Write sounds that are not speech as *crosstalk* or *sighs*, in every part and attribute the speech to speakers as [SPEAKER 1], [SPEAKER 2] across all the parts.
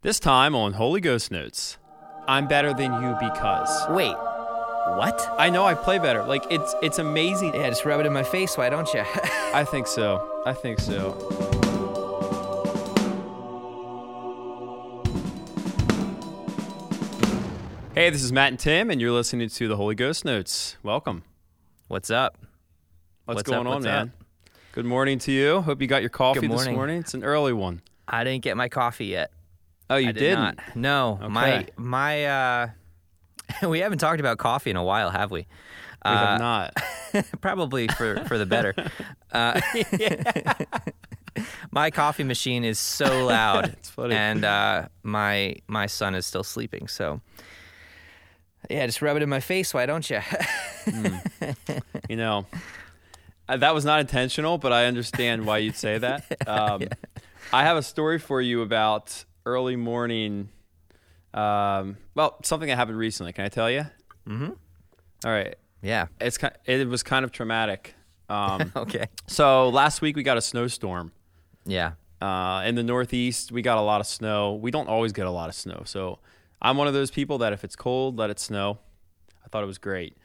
[SPEAKER 1] This time on Holy Ghost Notes, I'm better than you because
[SPEAKER 2] Wait, what?
[SPEAKER 1] I know I play better. Like it's it's amazing.
[SPEAKER 2] Yeah, just rub it in my face, why don't you? *laughs*
[SPEAKER 1] I think so. I think so. Hey, this is Matt and Tim, and you're listening to the Holy Ghost Notes. Welcome.
[SPEAKER 2] What's up?
[SPEAKER 1] What's,
[SPEAKER 2] What's
[SPEAKER 1] going
[SPEAKER 2] up,
[SPEAKER 1] on,
[SPEAKER 2] what's
[SPEAKER 1] man? Good morning to you. Hope you got your coffee
[SPEAKER 2] Good
[SPEAKER 1] this
[SPEAKER 2] morning.
[SPEAKER 1] morning. It's an early one.
[SPEAKER 2] I didn't get my coffee yet.
[SPEAKER 1] Oh, you
[SPEAKER 2] I did
[SPEAKER 1] didn't?
[SPEAKER 2] not. No, my
[SPEAKER 1] Okay.
[SPEAKER 2] my uh *laughs* we haven't talked about coffee in a while, have we?
[SPEAKER 1] We
[SPEAKER 2] Uh,
[SPEAKER 1] have not. *laughs*
[SPEAKER 2] Probably for for the better. *laughs* Uh, my coffee machine is so loud,
[SPEAKER 1] It's funny.
[SPEAKER 2] and uh, my my son is still sleeping. So, yeah, just rub it in my face. Why don't you?
[SPEAKER 1] You know, uh, that was not intentional, but I understand why you'd say that. Um, I have a story for you about early morning. Um, well, something that happened recently. Can I tell you?
[SPEAKER 2] Mhm.
[SPEAKER 1] All right.
[SPEAKER 2] yeah.
[SPEAKER 1] It's ki- it was kind of traumatic. Um, *laughs*
[SPEAKER 2] Okay.
[SPEAKER 1] so last week we got a snowstorm.
[SPEAKER 2] Yeah.
[SPEAKER 1] Uh, in the Northeast, we got a lot of snow. We don't always get a lot of snow. So I'm one of those people that if it's cold, let it snow. I thought it was great.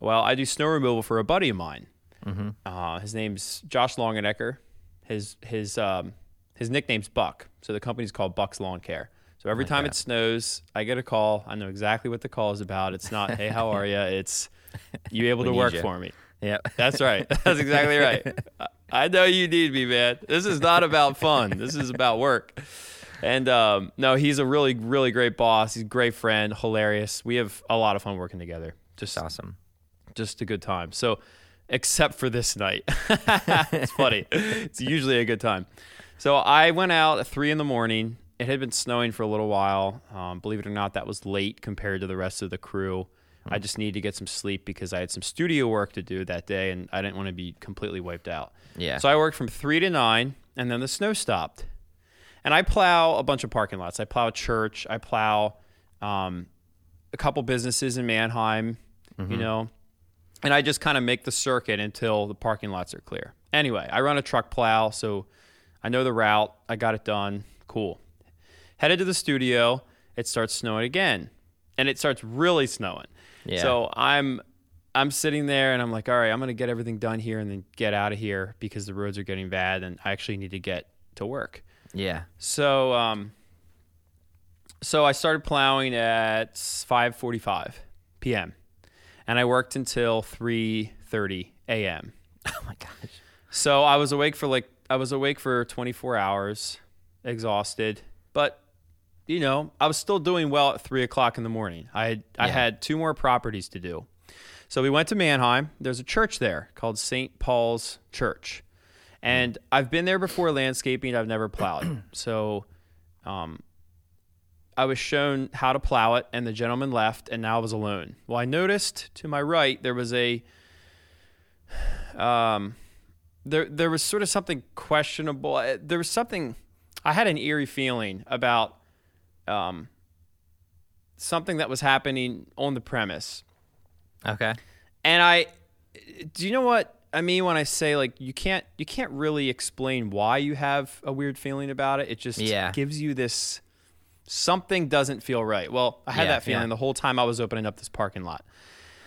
[SPEAKER 1] Well, I do snow removal for a buddy of mine.
[SPEAKER 2] Mm-hmm.
[SPEAKER 1] Uh, his name's Josh Longenecker. His his um, his nickname's Buck. So the company's called Buck's Lawn Care. So every
[SPEAKER 2] like
[SPEAKER 1] time
[SPEAKER 2] that.
[SPEAKER 1] it snows, I get a call. I know exactly what the call is about. It's not, hey, how are you? It's you able to work
[SPEAKER 2] ya.
[SPEAKER 1] for me.
[SPEAKER 2] Yeah.
[SPEAKER 1] That's right. *laughs* That's exactly right. I- know you need me, man. This is not about fun. This is about work. And um, no, he's a really, really great boss. He's a great friend, hilarious. We have a lot of fun working together. Just,
[SPEAKER 2] awesome.
[SPEAKER 1] just a good time. So, except for this night, *laughs* it's funny. It's usually a good time. So I went out at three in the morning. It had been snowing for a little while. Um, believe it or not, that was late compared to the rest of the crew. I just needed to get some sleep because I had some studio work to do that day, and I didn't want to be completely wiped out.
[SPEAKER 2] Yeah.
[SPEAKER 1] So I worked from three to nine, and then the snow stopped. And I plow a bunch of parking lots. I plow a church. I plow um, a couple businesses in Manheim, you know, and I just kind of make the circuit until the parking lots are clear. Anyway, I run a truck plow, so I know the route. I got it done. Cool. Headed to the studio. It starts snowing again, and it starts really snowing.
[SPEAKER 2] Yeah.
[SPEAKER 1] So I'm I'm sitting there and I'm like, all right, I'm gonna get everything done here and then get out of here because the roads are getting bad and I actually need to get to work.
[SPEAKER 2] yeah.
[SPEAKER 1] So um so I started plowing at 5:45 p.m. and I worked until 3:30 a.m. *laughs*
[SPEAKER 2] Oh my gosh.
[SPEAKER 1] So I was awake for like I was awake for 24 hours, exhausted, but you know I was still doing well at three o'clock in the morning. I had, I had two more properties to do, so we went to Manheim. There's a church there called St. Paul's Church, and I've been there before landscaping. I've never plowed, *clears throat* so um, I was shown how to plow it, and the gentleman left, and now I was alone. Well, I noticed to my right there was a um, there there was sort of something questionable. There was something I had an eerie feeling about um, something that was happening on the premise,
[SPEAKER 2] Okay.
[SPEAKER 1] and I do you know what I mean when I say like you can't you can't really explain why you have a weird feeling about it. It just
[SPEAKER 2] Yeah.
[SPEAKER 1] gives you this something doesn't feel right. Well, I had
[SPEAKER 2] Yeah,
[SPEAKER 1] that feeling
[SPEAKER 2] yeah.
[SPEAKER 1] the whole time I was opening up this parking lot.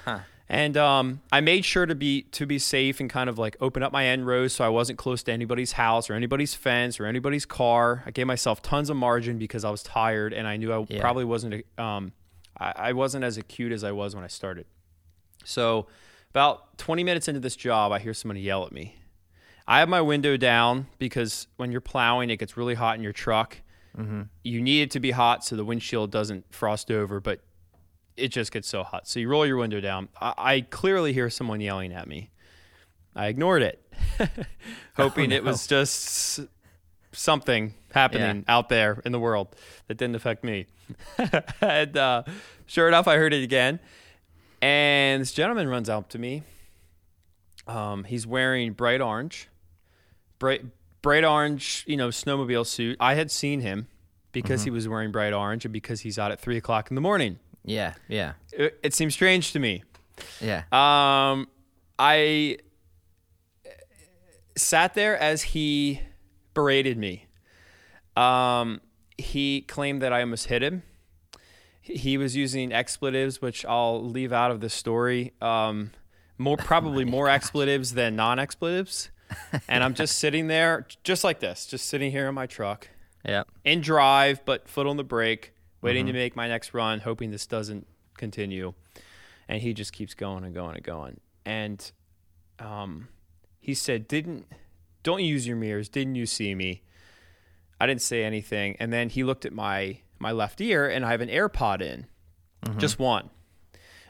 [SPEAKER 2] Huh.
[SPEAKER 1] And um, I made sure to be to be safe and kind of like open up my end rows so I wasn't close to anybody's house or anybody's fence or anybody's car. I gave myself tons of margin because I was tired and I knew I
[SPEAKER 2] Yeah.
[SPEAKER 1] probably wasn't um, I, I wasn't as acute as I was when I started. So about 20 minutes into this job, I hear somebody yell at me. I have my window down because when you're plowing, it gets really hot in your truck. You need it to be hot so the windshield doesn't frost over, but it just gets so hot. So you roll your window down. I, I clearly hear someone yelling at me. I ignored it, *laughs* hoping it was just something happening out there in the world that didn't affect me. *laughs* and uh, sure enough, I heard it again. And this gentleman runs up to me. Um, he's wearing bright orange, bright bright orange, you know, snowmobile suit. I had seen him because he was wearing bright orange and because he's out at three o'clock in the morning.
[SPEAKER 2] Yeah. Yeah.
[SPEAKER 1] It, it seems strange to me.
[SPEAKER 2] Yeah.
[SPEAKER 1] Um, I sat there as he berated me. Um, he claimed that I almost hit him. He- was using expletives, which I'll leave out of the story. Um, more *laughs* probably more expletives than non-expletives. *laughs* and I'm just sitting there, just like this, just sitting here in my truck,
[SPEAKER 2] Yeah.
[SPEAKER 1] in drive, but foot on the brake, waiting to make my next run, hoping this doesn't continue. And he just keeps going and going and going. And um, he said, "Didn't don't use your mirrors? Didn't you see me?" I didn't say anything. And then he looked at my my left ear, and I have an AirPod in, just one.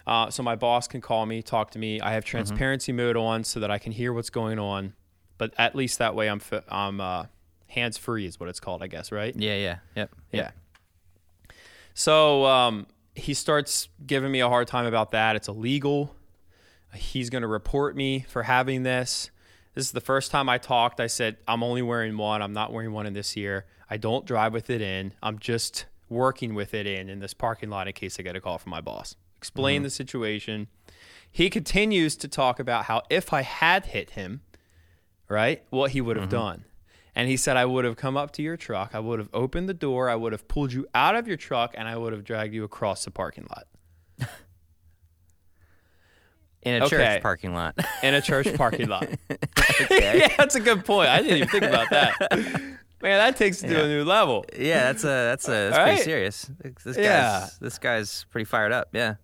[SPEAKER 1] Uh, so my boss can call me, talk to me. I have transparency mode on so that I can hear what's going on. But at least that way, I'm I'm uh, hands free is what it's called, I guess, right?
[SPEAKER 2] Yeah. Yeah. Yep.
[SPEAKER 1] Yeah. So um, he starts giving me a hard time about that. It's illegal. He's going to report me for having this. This is the first time I talked. I said, I'm only wearing one. I'm not wearing one in this year. I don't drive with it in. I'm just working with it in in this parking lot in case I get a call from my boss. Explain the situation. He continues to talk about how if I had hit him, right, what he would have done. And he said, I would have come up to your truck, I would have opened the door, I would have pulled you out of your truck, and I would have dragged you across the parking lot. *laughs*
[SPEAKER 2] In a
[SPEAKER 1] Okay.
[SPEAKER 2] church parking lot. *laughs*
[SPEAKER 1] In a church parking lot. *laughs* yeah, that's a good point. I didn't even think about that. Man, that takes it to a new level.
[SPEAKER 2] Yeah, that's a that's a that's
[SPEAKER 1] All
[SPEAKER 2] pretty
[SPEAKER 1] right.
[SPEAKER 2] serious. This guy's
[SPEAKER 1] Yeah.
[SPEAKER 2] this guy's pretty fired up. Yeah.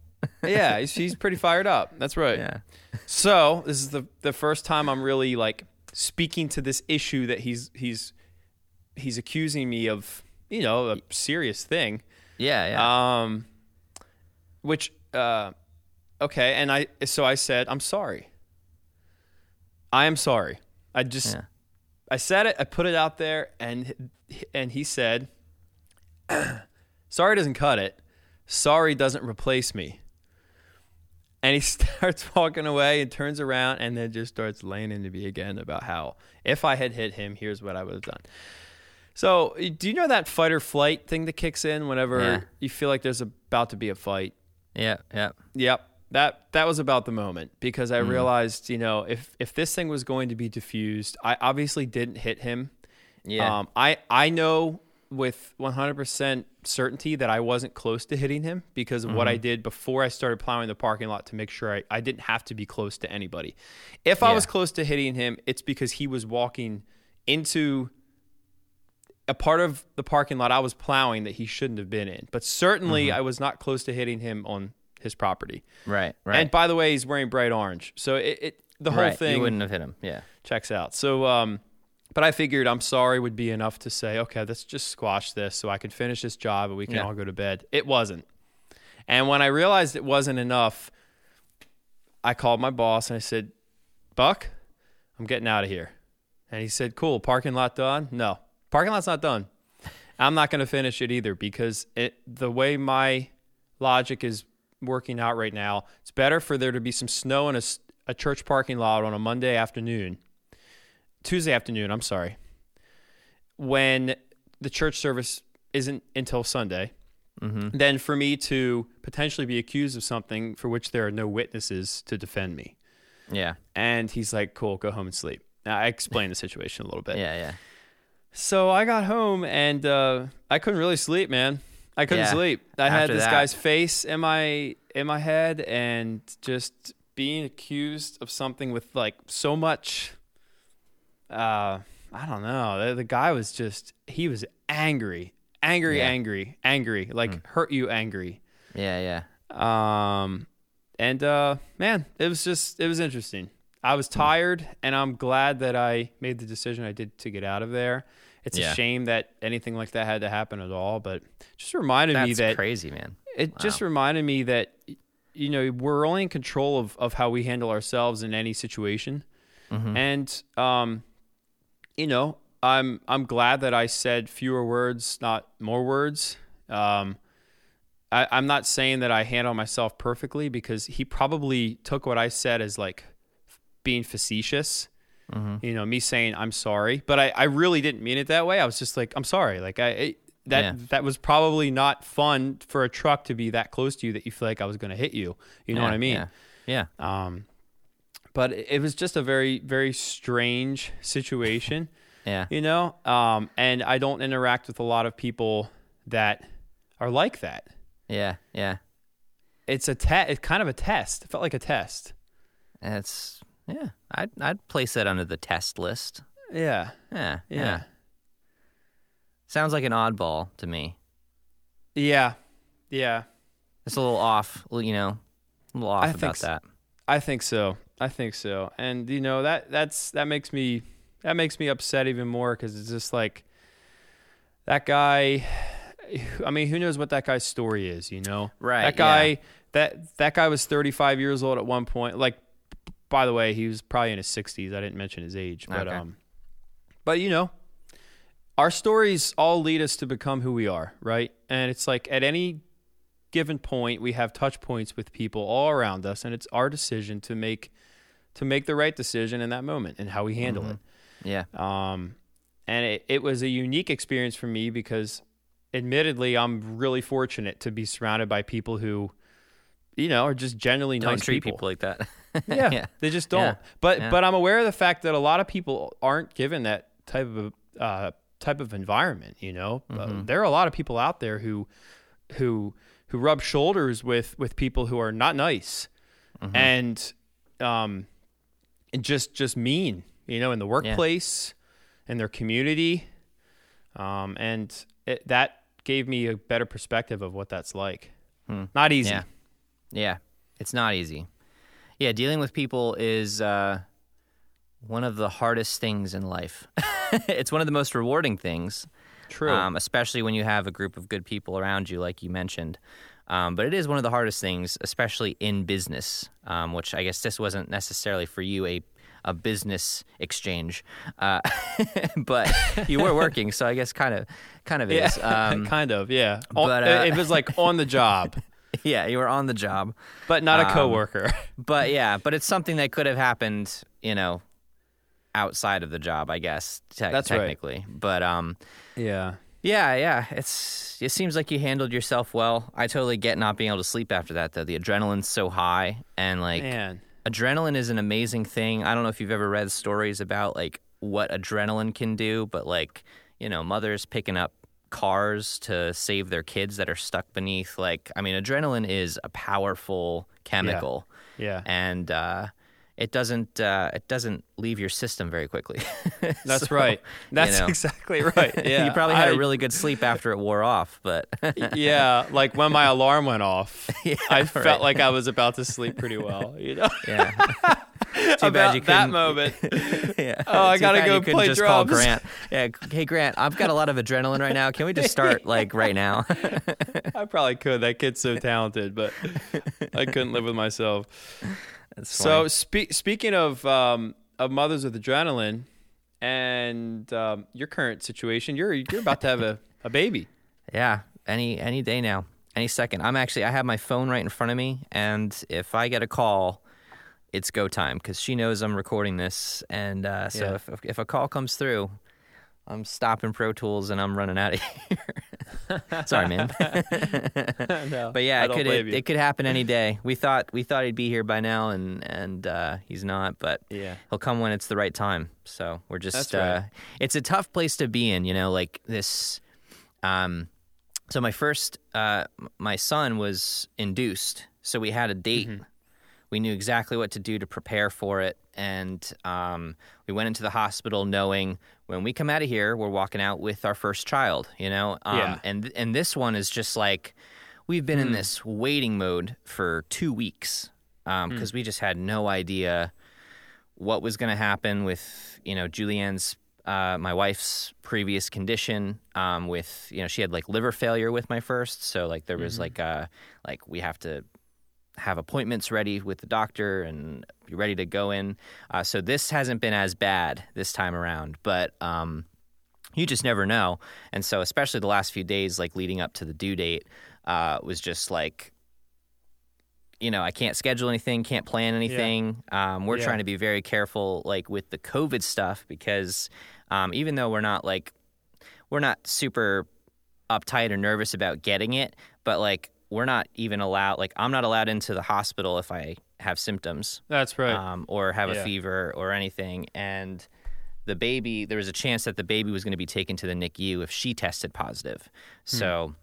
[SPEAKER 1] Yeah, he's, he's pretty fired up. That's right.
[SPEAKER 2] Yeah.
[SPEAKER 1] So this is the the first time I'm really like speaking to this issue that he's he's he's accusing me of, you know, a serious thing.
[SPEAKER 2] Yeah. Yeah.
[SPEAKER 1] Um, which, uh, okay, and I so I said I'm sorry. I am sorry. I just
[SPEAKER 2] Yeah.
[SPEAKER 1] I said it. I put it out there, and and he said, *clears throat* "Sorry doesn't cut it. Sorry doesn't replace me." And he *laughs* starts walking away and turns around and then just starts laying into me again about how if I had hit him, here's what I would have done. So, do you know that fight or flight thing that kicks in whenever
[SPEAKER 2] Yeah.
[SPEAKER 1] you feel like there's about to be a fight?
[SPEAKER 2] yeah. Yeah.
[SPEAKER 1] Yep. That that was about the moment because I realized, you know, if if this thing was going to be diffused, I obviously didn't hit him.
[SPEAKER 2] Yeah.
[SPEAKER 1] Um, I I know with 100% certainty that I wasn't close to hitting him because of what I did before I started plowing the parking lot to make sure I, I didn't have to be close to anybody. If I was close to hitting him, it's because he was walking into a part of the parking lot I was plowing that he shouldn't have been in. But certainly I was not close to hitting him on his property.
[SPEAKER 2] right. Right.
[SPEAKER 1] And by the way, he's wearing bright orange. So it, it the whole
[SPEAKER 2] right.
[SPEAKER 1] thing
[SPEAKER 2] You wouldn't have hit him. Yeah.
[SPEAKER 1] checks out. So, um, but I figured I'm sorry would be enough to say, okay, let's just squash this so I can finish this job and we can
[SPEAKER 2] Yeah.
[SPEAKER 1] all go to bed. It wasn't. And when I realized it wasn't enough, I called my boss and I said, Buck, I'm getting out of here. And he said, cool, parking lot done? No, parking lot's not done. I'm not going to finish it either because it, the way my logic is working out right now, it's better for there to be some snow in a church parking lot on a Monday afternoon, Tuesday afternoon, I'm sorry, when the church service isn't until Sunday,
[SPEAKER 2] Mm-hmm.
[SPEAKER 1] than for me to potentially be accused of something for which there are no witnesses to defend me.
[SPEAKER 2] Yeah.
[SPEAKER 1] And he's like, cool, go home and sleep. Now, I explained the situation a little bit.
[SPEAKER 2] Yeah. Yeah.
[SPEAKER 1] So I got home and uh, I couldn't really sleep, man. I couldn't
[SPEAKER 2] Yeah.
[SPEAKER 1] sleep. I had this
[SPEAKER 2] that.
[SPEAKER 1] guy's face in my in my head and just being accused of something with like so much uh I don't know. The, the guy was just he was angry. Angry,
[SPEAKER 2] Yeah.
[SPEAKER 1] angry, angry, like hurt you angry.
[SPEAKER 2] Yeah. Yeah.
[SPEAKER 1] Um, and uh, man, it was just it was interesting. I was tired, and I'm glad that I made the decision I did to get out of there. It's
[SPEAKER 2] Yeah.
[SPEAKER 1] a shame that anything like that had to happen at all, but just reminded me that
[SPEAKER 2] crazy, man.
[SPEAKER 1] it just reminded me that you know we're only in control of of how we handle ourselves in any situation,
[SPEAKER 2] Mm-hmm.
[SPEAKER 1] and um, you know, I'm I'm glad that I said fewer words, not more words. Um, I, I'm not saying that I handle myself perfectly because he probably took what I said as like being facetious. You know, me saying I'm sorry, but I, I really didn't mean it that way. I was just like I'm sorry. Like I, I that
[SPEAKER 2] Yeah.
[SPEAKER 1] that was probably not fun for a truck to be that close to you that you feel like I was going to hit you. You know
[SPEAKER 2] Yeah,
[SPEAKER 1] what I mean?
[SPEAKER 2] Yeah. Yeah.
[SPEAKER 1] Um, but it was just a very very strange situation *laughs*
[SPEAKER 2] Yeah.
[SPEAKER 1] you know um, and i don't interact with a lot of people that are like that.
[SPEAKER 2] Yeah, yeah.
[SPEAKER 1] It's a te- it's kind of a test. It felt like a test.
[SPEAKER 2] It's yeah. I'd I'd place that under the test list.
[SPEAKER 1] Yeah.
[SPEAKER 2] Yeah, yeah.
[SPEAKER 1] Yeah.
[SPEAKER 2] Sounds like an oddball to me.
[SPEAKER 1] Yeah. Yeah.
[SPEAKER 2] It's a little off, you know, a little off
[SPEAKER 1] I think
[SPEAKER 2] about
[SPEAKER 1] so.
[SPEAKER 2] that.
[SPEAKER 1] I think so. I think so. And you know that that's that makes me that makes me upset even more because it's just like that guy. *sighs* I mean, who knows what that guy's story is? You know,
[SPEAKER 2] Right,
[SPEAKER 1] That guy that that guy was 35 years old at one point. Like, by the way, he was probably in his 60s. I didn't mention his age, but
[SPEAKER 2] Okay.
[SPEAKER 1] um, but you know, our stories all lead us to become who we are, right? And it's like at any given point, we have touch points with people all around us, and it's our decision to make to make the right decision in that moment and how we handle
[SPEAKER 2] Yeah.
[SPEAKER 1] it. Yeah. Um, and it, it was a unique experience for me because, admittedly, I'm really fortunate to be surrounded by people who, you know, are just generally
[SPEAKER 2] Don't
[SPEAKER 1] nice
[SPEAKER 2] treat people. like that. *laughs*
[SPEAKER 1] yeah,
[SPEAKER 2] yeah.
[SPEAKER 1] they just don't.
[SPEAKER 2] Yeah.
[SPEAKER 1] But
[SPEAKER 2] Yeah.
[SPEAKER 1] but I'm aware of the fact that a lot of people aren't given that type of uh, type of environment. You know, Uh,
[SPEAKER 2] Mm-hmm.
[SPEAKER 1] there are a lot of people out there who who who rub shoulders with with people who are not nice
[SPEAKER 2] Mm-hmm.
[SPEAKER 1] and um and just just mean. You know, in the workplace, in their community, um, and it, that gave me a better perspective of what that's like. Not easy.
[SPEAKER 2] Hmm. Yeah. Yeah. It's not easy. Yeah, dealing with people is uh, one of the hardest things in life. *laughs* it's one of the most rewarding things.
[SPEAKER 1] True.
[SPEAKER 2] Um, especially when you have a group of good people around you, like you mentioned. Um, but it is one of the hardest things, especially in business, um, which I guess this wasn't necessarily for you a a business exchange, uh, *laughs* but you were working, so I guess kind of kind of is. Um, *laughs*
[SPEAKER 1] kind of, yeah.
[SPEAKER 2] But, uh,
[SPEAKER 1] it was like on the job, *laughs*
[SPEAKER 2] yeah, you were on the job.
[SPEAKER 1] but not a
[SPEAKER 2] Um,
[SPEAKER 1] coworker.
[SPEAKER 2] But yeah, but it's something that could have happened, you know, outside of the job, I guess. te-
[SPEAKER 1] That's right.
[SPEAKER 2] technically. But um,
[SPEAKER 1] yeah,
[SPEAKER 2] yeah, yeah, it's it seems like you handled yourself well. I totally get not being able to sleep after that though. The adrenaline's so high, and like
[SPEAKER 1] man.
[SPEAKER 2] adrenaline is an amazing thing. I don't know if you've ever read stories about like what adrenaline can do, but like you know, mothers picking up cars to save their kids that are stuck beneath. Like, I mean, adrenaline is a powerful chemical
[SPEAKER 1] Yeah,
[SPEAKER 2] and uh, it doesn't uh, it doesn't leave your system very quickly. *laughs*
[SPEAKER 1] that's
[SPEAKER 2] So,
[SPEAKER 1] right. That's
[SPEAKER 2] know.
[SPEAKER 1] exactly right. *laughs* Yeah,
[SPEAKER 2] you probably had
[SPEAKER 1] a
[SPEAKER 2] a really good sleep after it wore off, but *laughs*
[SPEAKER 1] yeah. Like when my alarm went off,
[SPEAKER 2] Yeah,
[SPEAKER 1] I felt
[SPEAKER 2] right.
[SPEAKER 1] like I was about to sleep pretty well. You know,
[SPEAKER 2] yeah. Too
[SPEAKER 1] about
[SPEAKER 2] bad you
[SPEAKER 1] that moment.
[SPEAKER 2] yeah.
[SPEAKER 1] Oh, I
[SPEAKER 2] Too
[SPEAKER 1] gotta go
[SPEAKER 2] you
[SPEAKER 1] play
[SPEAKER 2] just call
[SPEAKER 1] drums.
[SPEAKER 2] Grant. Yeah, hey Grant, I've got a lot of adrenaline right now. Can we just start like right now?
[SPEAKER 1] I probably could. That kid's so talented, but I couldn't live with myself.
[SPEAKER 2] That's
[SPEAKER 1] So spe- speaking of um, of mothers with adrenaline and um, your current situation, you're you're about to have a, *laughs* a baby.
[SPEAKER 2] yeah, any any day now, any second. I'm actually I have my phone right in front of me, and if I get a call, it's go time because she knows I'm recording this, and uh, so
[SPEAKER 1] Yeah.
[SPEAKER 2] if if a call comes through, I'm stopping Pro Tools and I'm running out of here. *laughs* Sorry, man. *laughs*
[SPEAKER 1] no,
[SPEAKER 2] But yeah, it could it, it could happen any day. We thought we thought he'd be here by now, and and uh, he's not. But
[SPEAKER 1] Yeah.
[SPEAKER 2] he'll come when it's the right time. So we're just.
[SPEAKER 1] That's right.
[SPEAKER 2] Uh, it's a tough place to be in, you know, like this. Um, so my first, uh, my son was induced, so we had a date.
[SPEAKER 1] Mm-hmm.
[SPEAKER 2] We knew exactly what to do to prepare for it, and um, we went into the hospital knowing when we come out of here, we're walking out with our first child. You know, um,
[SPEAKER 1] Yeah.
[SPEAKER 2] and and this one is just like we've been
[SPEAKER 1] Hmm.
[SPEAKER 2] in this waiting mode for two weeks
[SPEAKER 1] Hmm.
[SPEAKER 2] because we just had no idea what was going to happen with you know Julianne's uh, my wife's previous condition um, with you know she had like liver failure with my first so like there was like uh like we have to have appointments ready with the doctor and be ready to go in. Uh, so this hasn't been as bad this time around but um you just never know. And so especially the last few days like leading up to the due date uh, was just like you know i can't schedule anything can't plan anything. Um, we're
[SPEAKER 1] Yeah.
[SPEAKER 2] trying to be very careful like with the covid stuff because um, even though we're not like we're not super uptight or nervous about getting it but like we're not even allowed like i'm not allowed into the hospital if i have symptoms
[SPEAKER 1] That's right.
[SPEAKER 2] um, or have a fever or anything. And the baby there was a chance that the baby was going to be taken to the NICU if she tested positive. So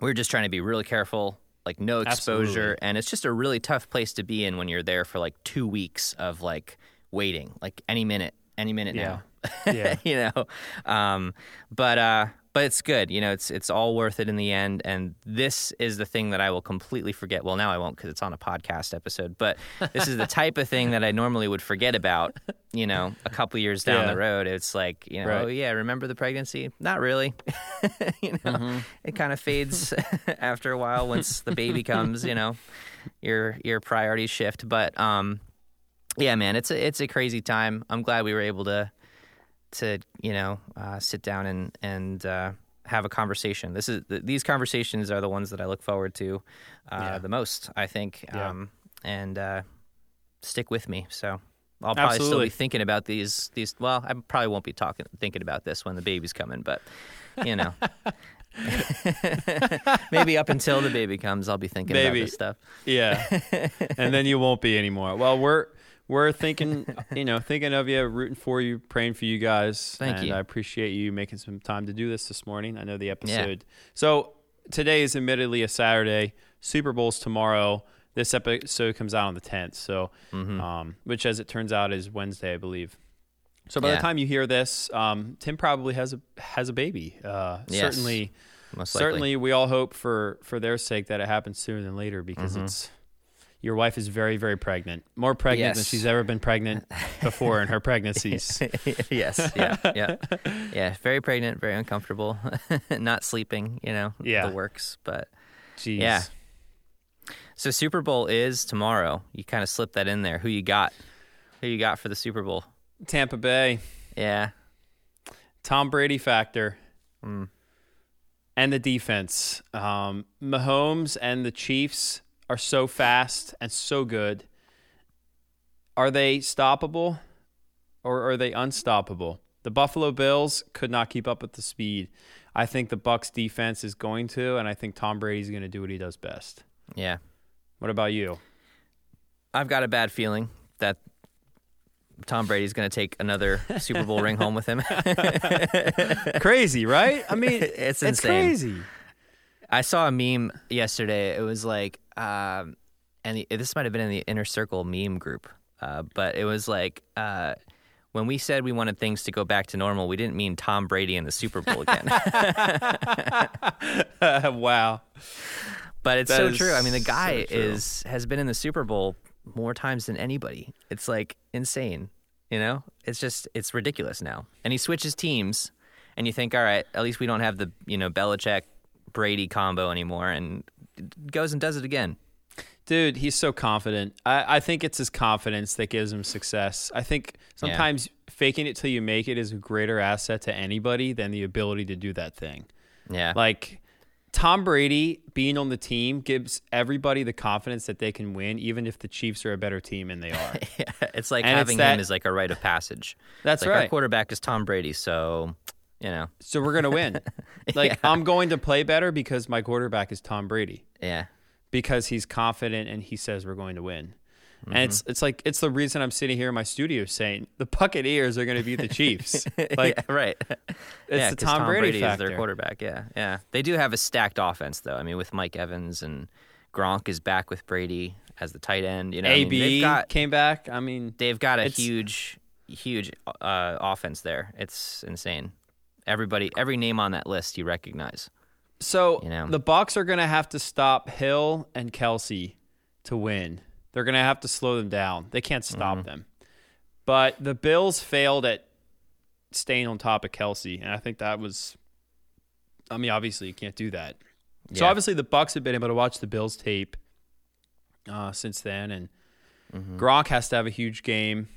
[SPEAKER 2] we were just trying to be really careful, like no exposure,
[SPEAKER 1] Absolutely.
[SPEAKER 2] and it's just a really tough place to be in when you're there for like two weeks of like waiting, like any minute, any minute
[SPEAKER 1] Yeah.
[SPEAKER 2] now. *laughs*
[SPEAKER 1] Yeah.
[SPEAKER 2] you know, um, but uh, but it's good. You know, it's it's all worth it in the end. And this is the thing that I will completely forget. Well, now I won't because it's on a podcast episode. But this is the *laughs* type of thing that I normally would forget about. You know, a couple years down
[SPEAKER 1] Yeah.
[SPEAKER 2] the road, it's like you know,
[SPEAKER 1] Right.
[SPEAKER 2] oh yeah, remember the pregnancy? Not really. *laughs* you know,
[SPEAKER 1] Mm-hmm.
[SPEAKER 2] it kind of fades *laughs* after a while once the baby comes. You know, your your priorities shift. But um, yeah, man, it's a it's a crazy time. I'm glad we were able to to you know uh, sit down and and uh, have a conversation. This is th- these conversations are the ones that I look forward to uh,
[SPEAKER 1] Yeah.
[SPEAKER 2] the most. I think,
[SPEAKER 1] Yeah.
[SPEAKER 2] um, and uh, stick with me. So. I'll probably still be thinking about these. These well, I probably won't be talking, thinking about this when the baby's coming, but you know, *laughs* maybe up until the baby comes, I'll be thinking about this stuff.
[SPEAKER 1] Yeah, *laughs* and then you won't be anymore. Well, we're we're thinking, you know, thinking of you, rooting for you, praying for you guys.
[SPEAKER 2] Thank
[SPEAKER 1] and
[SPEAKER 2] you.
[SPEAKER 1] I appreciate you making some time to do this this morning. I know the episode. So today is admittedly a Saturday. Super Bowl's tomorrow. This episode comes out on the tenth. So,
[SPEAKER 2] Mm-hmm.
[SPEAKER 1] um, which as it turns out is Wednesday, I believe. So by
[SPEAKER 2] Yeah.
[SPEAKER 1] the time you hear this, um, Tim probably has a has a baby. Uh,
[SPEAKER 2] Yes.
[SPEAKER 1] Certainly,
[SPEAKER 2] Most
[SPEAKER 1] certainly, we all hope for for their sake that it happens sooner than later because
[SPEAKER 2] Mm-hmm.
[SPEAKER 1] it's your wife is very very pregnant, more pregnant than she's ever been pregnant before in her pregnancies. *laughs*
[SPEAKER 2] yes, yeah, yeah, yeah. Very pregnant, very uncomfortable, *laughs* not sleeping. You know,
[SPEAKER 1] Yeah.
[SPEAKER 2] the works. But
[SPEAKER 1] Jeez.
[SPEAKER 2] Yeah. so Super Bowl is tomorrow. You kind of slipped that in there. Who you got? Who you got for the Super Bowl?
[SPEAKER 1] Tampa Bay,
[SPEAKER 2] Yeah,
[SPEAKER 1] Tom Brady factor,
[SPEAKER 2] Mm.
[SPEAKER 1] and the defense. Um, Mahomes and the Chiefs are so fast and so good. Are they stoppable, or are they unstoppable? The Buffalo Bills could not keep up with the speed. I think the Bucks defense is going to, and I think Tom Brady's going to do what he does best.
[SPEAKER 2] yeah.
[SPEAKER 1] What about you?
[SPEAKER 2] I've got a bad feeling that Tom Brady's going to take another Super Bowl ring home with him. *laughs*
[SPEAKER 1] crazy, right? I mean, *laughs*
[SPEAKER 2] It's
[SPEAKER 1] it's
[SPEAKER 2] insane.
[SPEAKER 1] crazy.
[SPEAKER 2] I saw a meme yesterday. It was like, um, and the, this might have been in the inner circle meme group, uh, but it was like, uh, when we said we wanted things to go back to normal, we didn't mean Tom Brady in the Super Bowl again. *laughs* *laughs*
[SPEAKER 1] wow.
[SPEAKER 2] but it's
[SPEAKER 1] That
[SPEAKER 2] so true. I mean, the guy
[SPEAKER 1] so
[SPEAKER 2] is has been in the Super Bowl more times than anybody. It's like insane. You know, it's just it's ridiculous now. And he switches teams, and you think, all right, at least we don't have the you know Belichick Brady combo anymore, and goes and does it again.
[SPEAKER 1] Dude, he's so confident. I, I think it's his confidence that gives him success. I think sometimes faking it till you make it is a greater asset to anybody than the ability to do that thing.
[SPEAKER 2] Yeah,
[SPEAKER 1] Like Tom Brady being on the team gives everybody the confidence that they can win, even if the Chiefs are a better team and they are. *laughs*
[SPEAKER 2] yeah, it's like
[SPEAKER 1] And it's
[SPEAKER 2] having
[SPEAKER 1] that-
[SPEAKER 2] him is like a rite of passage.
[SPEAKER 1] That's
[SPEAKER 2] It's like Our quarterback is Tom Brady, so you know,
[SPEAKER 1] So we're gonna win. *laughs* Like I'm going to play better because my quarterback is Tom Brady.
[SPEAKER 2] Yeah,
[SPEAKER 1] because he's confident and he says we're going to win.
[SPEAKER 2] Mm-hmm.
[SPEAKER 1] And it's it's like it's the reason I'm sitting here in my studio saying the Buccaneers are going to beat the Chiefs. *laughs* Like
[SPEAKER 2] yeah, right.
[SPEAKER 1] it's
[SPEAKER 2] yeah,
[SPEAKER 1] the
[SPEAKER 2] 'cause
[SPEAKER 1] Tom, Brady,
[SPEAKER 2] is
[SPEAKER 1] factor.
[SPEAKER 2] their quarterback. Yeah, yeah. They do have a stacked offense, though. I mean, with Mike Evans and Gronk is back with Brady as the tight end. You know, I mean, got
[SPEAKER 1] came back. I mean,
[SPEAKER 2] they've got a huge, huge uh, offense there. It's insane. Everybody, every name on that list you recognize.
[SPEAKER 1] So
[SPEAKER 2] You know.
[SPEAKER 1] the Bucks are going to have to stop Hill and Kelce to win. They're going to have to slow them down. They can't stop
[SPEAKER 2] Mm-hmm.
[SPEAKER 1] them. But the Bills failed at staying on top of Kelce, and I think that was. I mean, obviously you can't do that. So obviously the Bucks have been able to watch the Bills tape uh, since then, and
[SPEAKER 2] Mm-hmm.
[SPEAKER 1] Gronk has to have a huge game.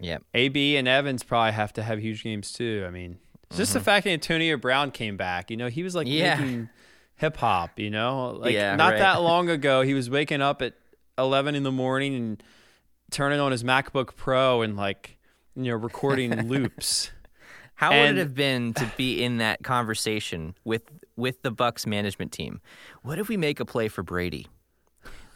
[SPEAKER 2] Yep.
[SPEAKER 1] AB and Evans probably have to have huge games too. I mean, just the fact that Antonio Brown came back. You know, he was like
[SPEAKER 2] Mm-hmm. Yeah.
[SPEAKER 1] making hip hop. You know, like
[SPEAKER 2] Yeah,
[SPEAKER 1] not
[SPEAKER 2] right.
[SPEAKER 1] that *laughs* long ago, he was waking up at eleven in the morning and turning on his MacBook Pro and like you know recording *laughs* loops.
[SPEAKER 2] How would it have been to be in that conversation with with the Bucks management team? What if we make a play for Brady?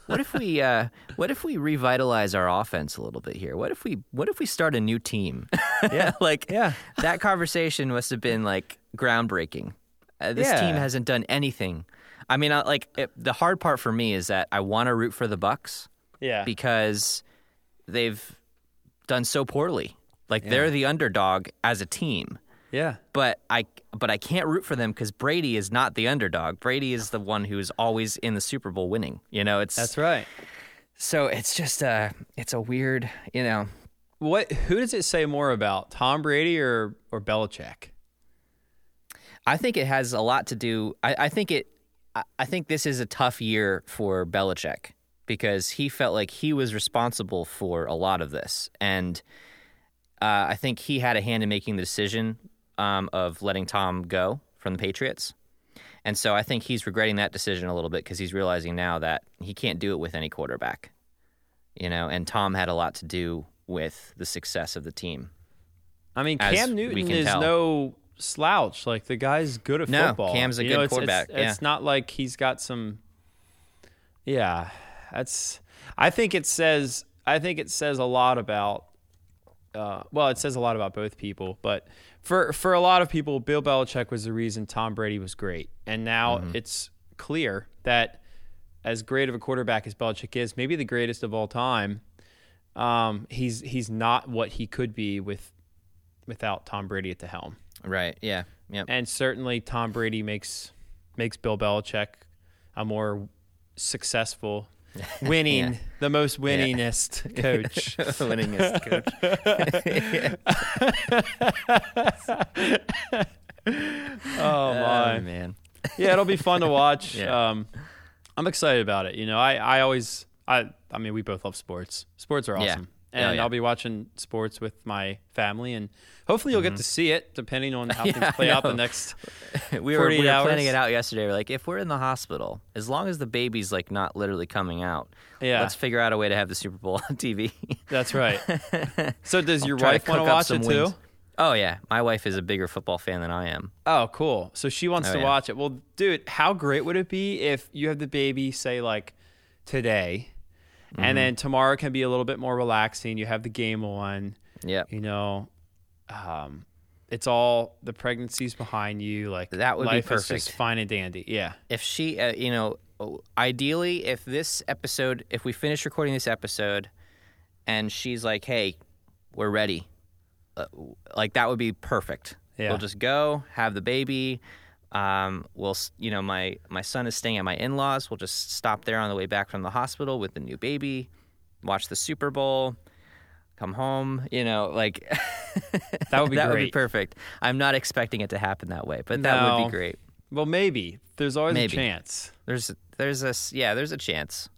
[SPEAKER 2] What if we uh, what if we revitalize our offense a little bit here? What if we what if we start a new team? *laughs*
[SPEAKER 1] Yeah.
[SPEAKER 2] like
[SPEAKER 1] Yeah.
[SPEAKER 2] that conversation must have been like groundbreaking. Uh, this team hasn't done anything. I mean, I, like it, the hard part for me is that I want to root for the Bucks
[SPEAKER 1] Yeah.
[SPEAKER 2] because they've done so poorly. Like they're the underdog as a team.
[SPEAKER 1] Yeah.
[SPEAKER 2] But I but I can't root for them because Brady is not the underdog. Brady is the one who's always in the Super Bowl winning. You know, it's
[SPEAKER 1] That's right.
[SPEAKER 2] so it's just a it's a weird you know
[SPEAKER 1] What? Who does it say more about, Tom Brady or or Belichick?
[SPEAKER 2] I think it has a lot to do. I, I think it. I, I think this is a tough year for Belichick because he felt like he was responsible for a lot of this, and uh, I think he had a hand in making the decision um, of letting Tom go from the Patriots. And so I think he's regretting that decision a little bit because he's realizing now that he can't do it with any quarterback, you know. And Tom had a lot to do with the success of the team.
[SPEAKER 1] I mean, Cam Newton is
[SPEAKER 2] tell.
[SPEAKER 1] no slouch. Like the guy's good at
[SPEAKER 2] No,
[SPEAKER 1] football.
[SPEAKER 2] Cam's a
[SPEAKER 1] You
[SPEAKER 2] good
[SPEAKER 1] know, it's-
[SPEAKER 2] quarterback,
[SPEAKER 1] It's,
[SPEAKER 2] yeah.
[SPEAKER 1] it's not like he's got some. Yeah, that's. I think it says. I think it says a lot about. Uh, well, it says a lot about both people, but for for a lot of people, Bill Belichick was the reason Tom Brady was great, and now
[SPEAKER 2] Mm-hmm.
[SPEAKER 1] it's clear that as great of a quarterback as Belichick is, maybe the greatest of all time, um, he's he's not what he could be with without Tom Brady at the helm.
[SPEAKER 2] Right? Yeah. Yep.
[SPEAKER 1] And certainly Tom Brady makes makes Bill Belichick a more successful, *laughs* winning,
[SPEAKER 2] Yeah.
[SPEAKER 1] the most *laughs* *laughs* winningest coach.
[SPEAKER 2] Winningest coach.
[SPEAKER 1] Oh my.
[SPEAKER 2] man.
[SPEAKER 1] yeah, it'll be fun to watch.
[SPEAKER 2] Yeah.
[SPEAKER 1] Um, I'm excited about it. You know, I, I always I I mean we both love sports. Sports are
[SPEAKER 2] Yeah. Oh,
[SPEAKER 1] And
[SPEAKER 2] yeah.
[SPEAKER 1] I'll be watching sports with my family and hopefully you'll get to see it depending on how
[SPEAKER 2] Mm-hmm. *laughs* Yeah,
[SPEAKER 1] things play out the next *laughs*
[SPEAKER 2] we were, we were
[SPEAKER 1] hours.
[SPEAKER 2] planning it out yesterday. We're like, if we're in the hospital, as long as the baby's like not literally coming out,
[SPEAKER 1] Yeah.
[SPEAKER 2] let's figure out a way to have the Super Bowl on *laughs* TV.
[SPEAKER 1] That's right. So does your wife want to watch it
[SPEAKER 2] wings.
[SPEAKER 1] too?
[SPEAKER 2] Oh yeah, my wife is a bigger football fan than I am.
[SPEAKER 1] Oh, cool. So she wants
[SPEAKER 2] Oh,
[SPEAKER 1] to
[SPEAKER 2] yeah.
[SPEAKER 1] watch it. Well, dude, how great would it be if you have the baby, say, like today,
[SPEAKER 2] Mm-hmm.
[SPEAKER 1] and then tomorrow can be a little bit more relaxing? You have the game on,
[SPEAKER 2] Yeah.
[SPEAKER 1] you know, um, it's all the pregnancy's behind you. Like
[SPEAKER 2] That would be
[SPEAKER 1] life is just fine and dandy. Yeah.
[SPEAKER 2] if she, uh, you know, ideally, if this episode, if we finish recording this episode, and she's like, "Hey, we're ready," uh, like that would be perfect.
[SPEAKER 1] Yeah.
[SPEAKER 2] We'll just go have the baby. Um, we'll, you know, my my son is staying at my in laws. We'll just stop there on the way back from the hospital with the new baby, watch the Super Bowl, come home. You know, like *laughs*
[SPEAKER 1] That would be
[SPEAKER 2] that would be perfect. I'm not expecting it to happen that way, but that would be great.
[SPEAKER 1] Well, maybe there's always
[SPEAKER 2] Maybe.
[SPEAKER 1] a chance.
[SPEAKER 2] There's there's a s- yeah, there's a chance.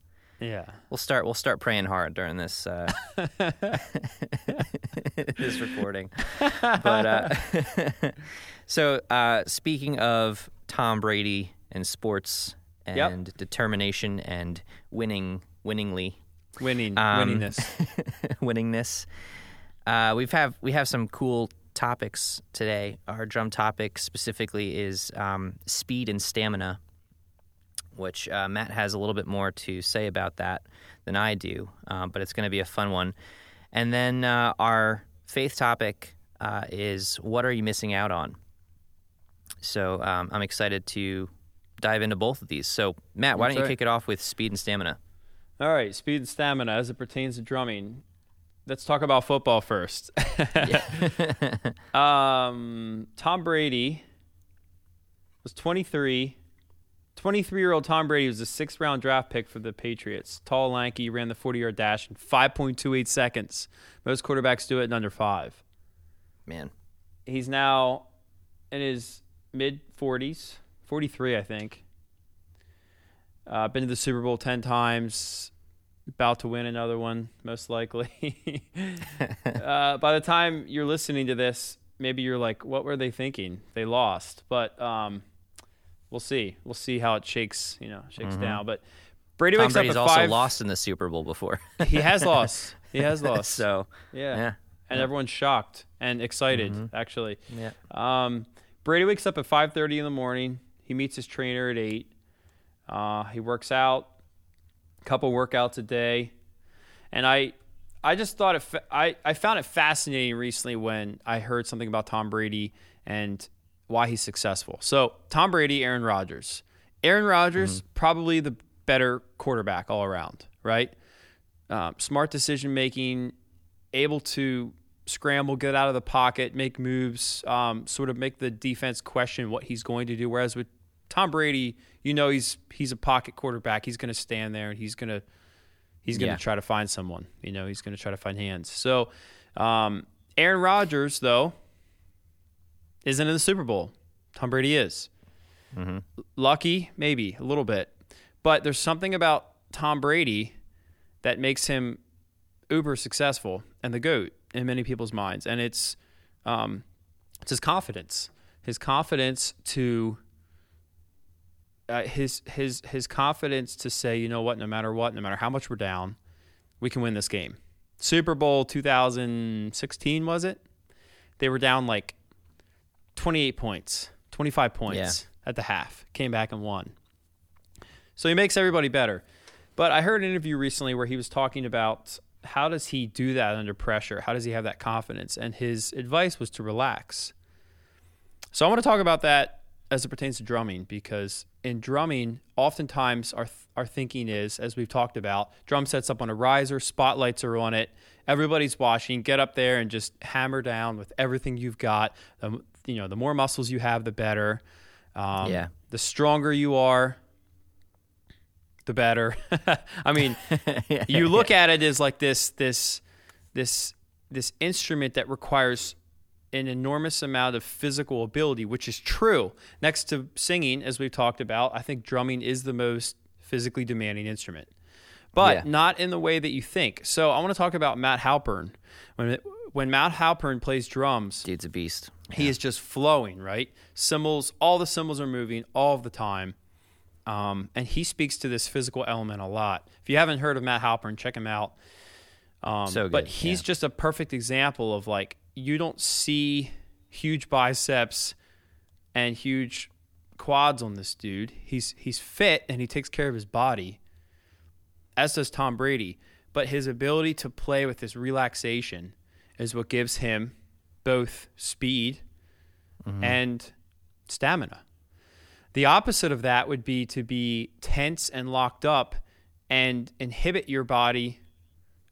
[SPEAKER 1] Yeah.
[SPEAKER 2] We'll start we'll start praying hard during this uh, *laughs* *laughs* this recording. But uh, so uh, speaking of Tom Brady and sports and
[SPEAKER 1] Yep.
[SPEAKER 2] determination and winning winningly
[SPEAKER 1] Winning,
[SPEAKER 2] Um,
[SPEAKER 1] winningness. *laughs*
[SPEAKER 2] winningness. Uh, we've have we have some cool topics today. Our drum topic specifically is um, speed and stamina, which uh, Matt has a little bit more to say about that than I do, um, but it's going to be a fun one. And then uh, our faith topic uh, is what are you missing out on? So um, I'm excited to dive into both of these. So Matt, why
[SPEAKER 1] That's
[SPEAKER 2] don't you
[SPEAKER 1] right.
[SPEAKER 2] kick it off with speed and stamina?
[SPEAKER 1] All right, speed and stamina as it pertains to drumming. Let's talk about football first. *laughs* *laughs* um, Tom Brady was 23. 23 year old Tom Brady was a sixth round draft pick for the Patriots. Tall, lanky, ran the 40 yard dash in 5.28 seconds. Most quarterbacks do it in under five.
[SPEAKER 2] Man,
[SPEAKER 1] He's now in his mid 40s, 43, I think. Uh, been to the Super Bowl 10 times. About to win another one, most likely. *laughs* uh, by the time you're listening to this, maybe you're like, what were they thinking? They lost. But um, we'll see. We'll see how it shakes, you know, shakes down. But Brady
[SPEAKER 2] Tom
[SPEAKER 1] wakes
[SPEAKER 2] Brady's
[SPEAKER 1] up at
[SPEAKER 2] also lost in the Super Bowl before. *laughs*
[SPEAKER 1] He has lost. He has *laughs* lost.
[SPEAKER 2] so
[SPEAKER 1] yeah.
[SPEAKER 2] yeah.
[SPEAKER 1] And everyone's shocked and excited, actually.
[SPEAKER 2] yeah.
[SPEAKER 1] Um, Brady wakes up at 5:30 in the morning. He meets his trainer at eight. Uh, he works out, a couple workouts a day, and I I just thought it. Fa- I I found it fascinating recently when I heard something about Tom Brady and why he's successful. So Tom Brady, Aaron Rodgers. Aaron Rodgers probably the better quarterback all around, right? Um, smart decision making, able to scramble, get out of the pocket, make moves, um, sort of make the defense question what he's going to do. Whereas with Tom Brady, you know he's he's a pocket quarterback. He's going to stand there and he's going to he's going to
[SPEAKER 2] Yeah.
[SPEAKER 1] try to find someone. You know, he's going to try to find hands. So um, Aaron Rodgers though isn't in the Super Bowl. Tom Brady is. Lucky, maybe a little bit, but there's something about Tom Brady that makes him uber successful and the goat in many people's minds, and it's um, it's his confidence, his confidence to uh, his his his confidence to say, you know what, no matter what, no matter how much we're down, we can win this game. Super Bowl 2016 was it? They were down like 28 points, 25 points at the half. Came back and won. So he makes everybody better. But I heard an interview recently where he was talking about how does he do that under pressure? How does he have that confidence? And his advice was to relax. So I want to talk about that as it pertains to drumming because in drumming, oftentimes our our thinking is, as we've talked about, drum sets up on a riser, spotlights are on it, everybody's watching. Get up there and just hammer down with everything you've got. The, you know, the more muscles you have, the better. Um,
[SPEAKER 2] Yeah.
[SPEAKER 1] The stronger you are, the better. *laughs* I mean, *laughs* you look at it as like this this this this instrument that requires an enormous amount of physical ability, which is true. Next to singing, as we've talked about, I think drumming is the most physically demanding instrument, but
[SPEAKER 2] Yeah.
[SPEAKER 1] not in the way that you think. So I want to talk about Matt Halpern. When when Matt Halpern plays drums,
[SPEAKER 2] Dude's a beast.
[SPEAKER 1] he is just flowing, right? Cymbals, all the cymbals are moving all the time. Um, and he speaks to this physical element a lot. If you haven't heard of Matt Halpern, check him out. Um,
[SPEAKER 2] So
[SPEAKER 1] but he's
[SPEAKER 2] yeah.
[SPEAKER 1] just a perfect example of like you don't see huge biceps and huge quads on this dude. He's he's fit and he takes care of his body, as does Tom Brady. But his ability to play with this relaxation is what gives him both speed and stamina. The opposite of that would be to be tense and locked up and inhibit your body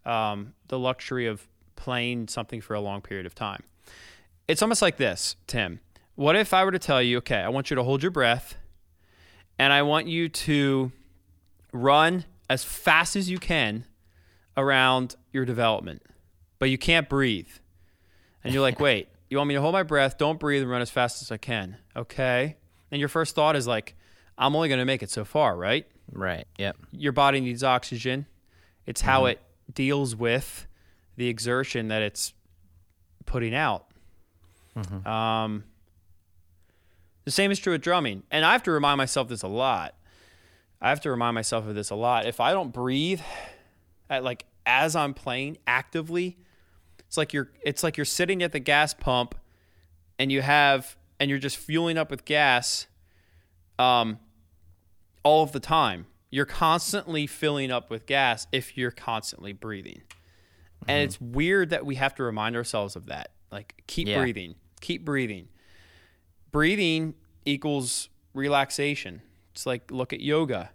[SPEAKER 1] um, the luxury of playing something for a long period of time. It's almost like this, Tim. What if I were to tell you, okay, I want you to hold your breath and I want you to run as fast as you can around your development, but you can't breathe. And you're like, *laughs* wait, you want me to hold my breath, don't breathe, and run as fast as I can. Okay. And your first thought is like, I'm only going to make it so far, right?
[SPEAKER 2] Right. Yep.
[SPEAKER 1] Your body needs oxygen. It's how it deals with the exertion that it's putting out. Um, the same is true with drumming. And I have to remind myself this a lot. I have to remind myself of this a lot. If I don't breathe at like as I'm playing actively, it's like you're it's like you're sitting at the gas pump and you have and you're just fueling up with gas um all of the time. You're constantly filling up with gas if you're constantly breathing. And it's weird that we have to remind ourselves of that. Like keep
[SPEAKER 2] Yeah.
[SPEAKER 1] breathing. Keep breathing. Breathing equals relaxation. It's like look at yoga.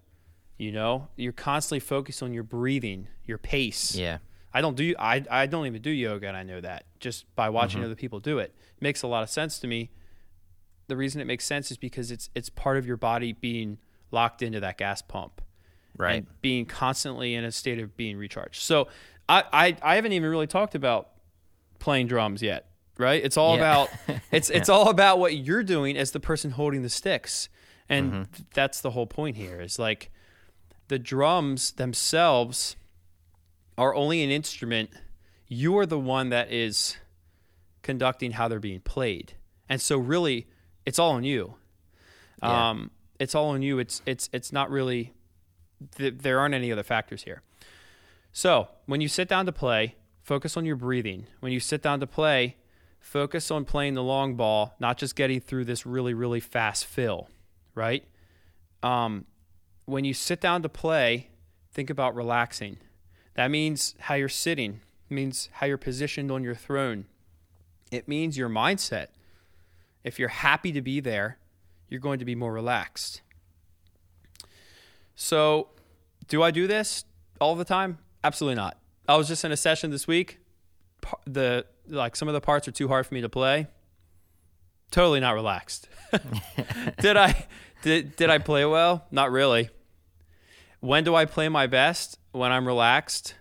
[SPEAKER 1] You know, you're constantly focused on your breathing, your pace.
[SPEAKER 2] Yeah.
[SPEAKER 1] I don't do I I don't even do yoga and I know that just by watching
[SPEAKER 2] Mm-hmm.
[SPEAKER 1] other people do it. it. makes a lot of sense to me. The reason it makes sense is because it's it's part of your body being locked into that gas pump
[SPEAKER 2] Right.
[SPEAKER 1] and being constantly in a state of being recharged. So I I, I haven't even really talked about playing drums yet, right? It's all
[SPEAKER 2] Yeah.
[SPEAKER 1] about *laughs* it's it's all about what you're doing as the person holding the sticks. And
[SPEAKER 2] Mm-hmm.
[SPEAKER 1] th- that's the whole point here is like the drums themselves are only an instrument. You are the one that is conducting how they're being played. And so really it's all on you.
[SPEAKER 2] Yeah.
[SPEAKER 1] Um, it's all on you. It's it's it's not really th- there aren't any other factors here. So, when you sit down to play, focus on your breathing. When you sit down to play, focus on playing the long ball, not just getting through this really really fast fill, right? Um, when you sit down to play, think about relaxing. That means how you're sitting, it means how you're positioned on your throne. It means your mindset. If you're happy to be there, you're going to be more relaxed. So, do I do this all the time? Absolutely not. I was just in a session this week. The like some of the parts are too hard for me to play. Totally not relaxed. *laughs* did I did did I play well? Not really. When do I play my best? When I'm relaxed.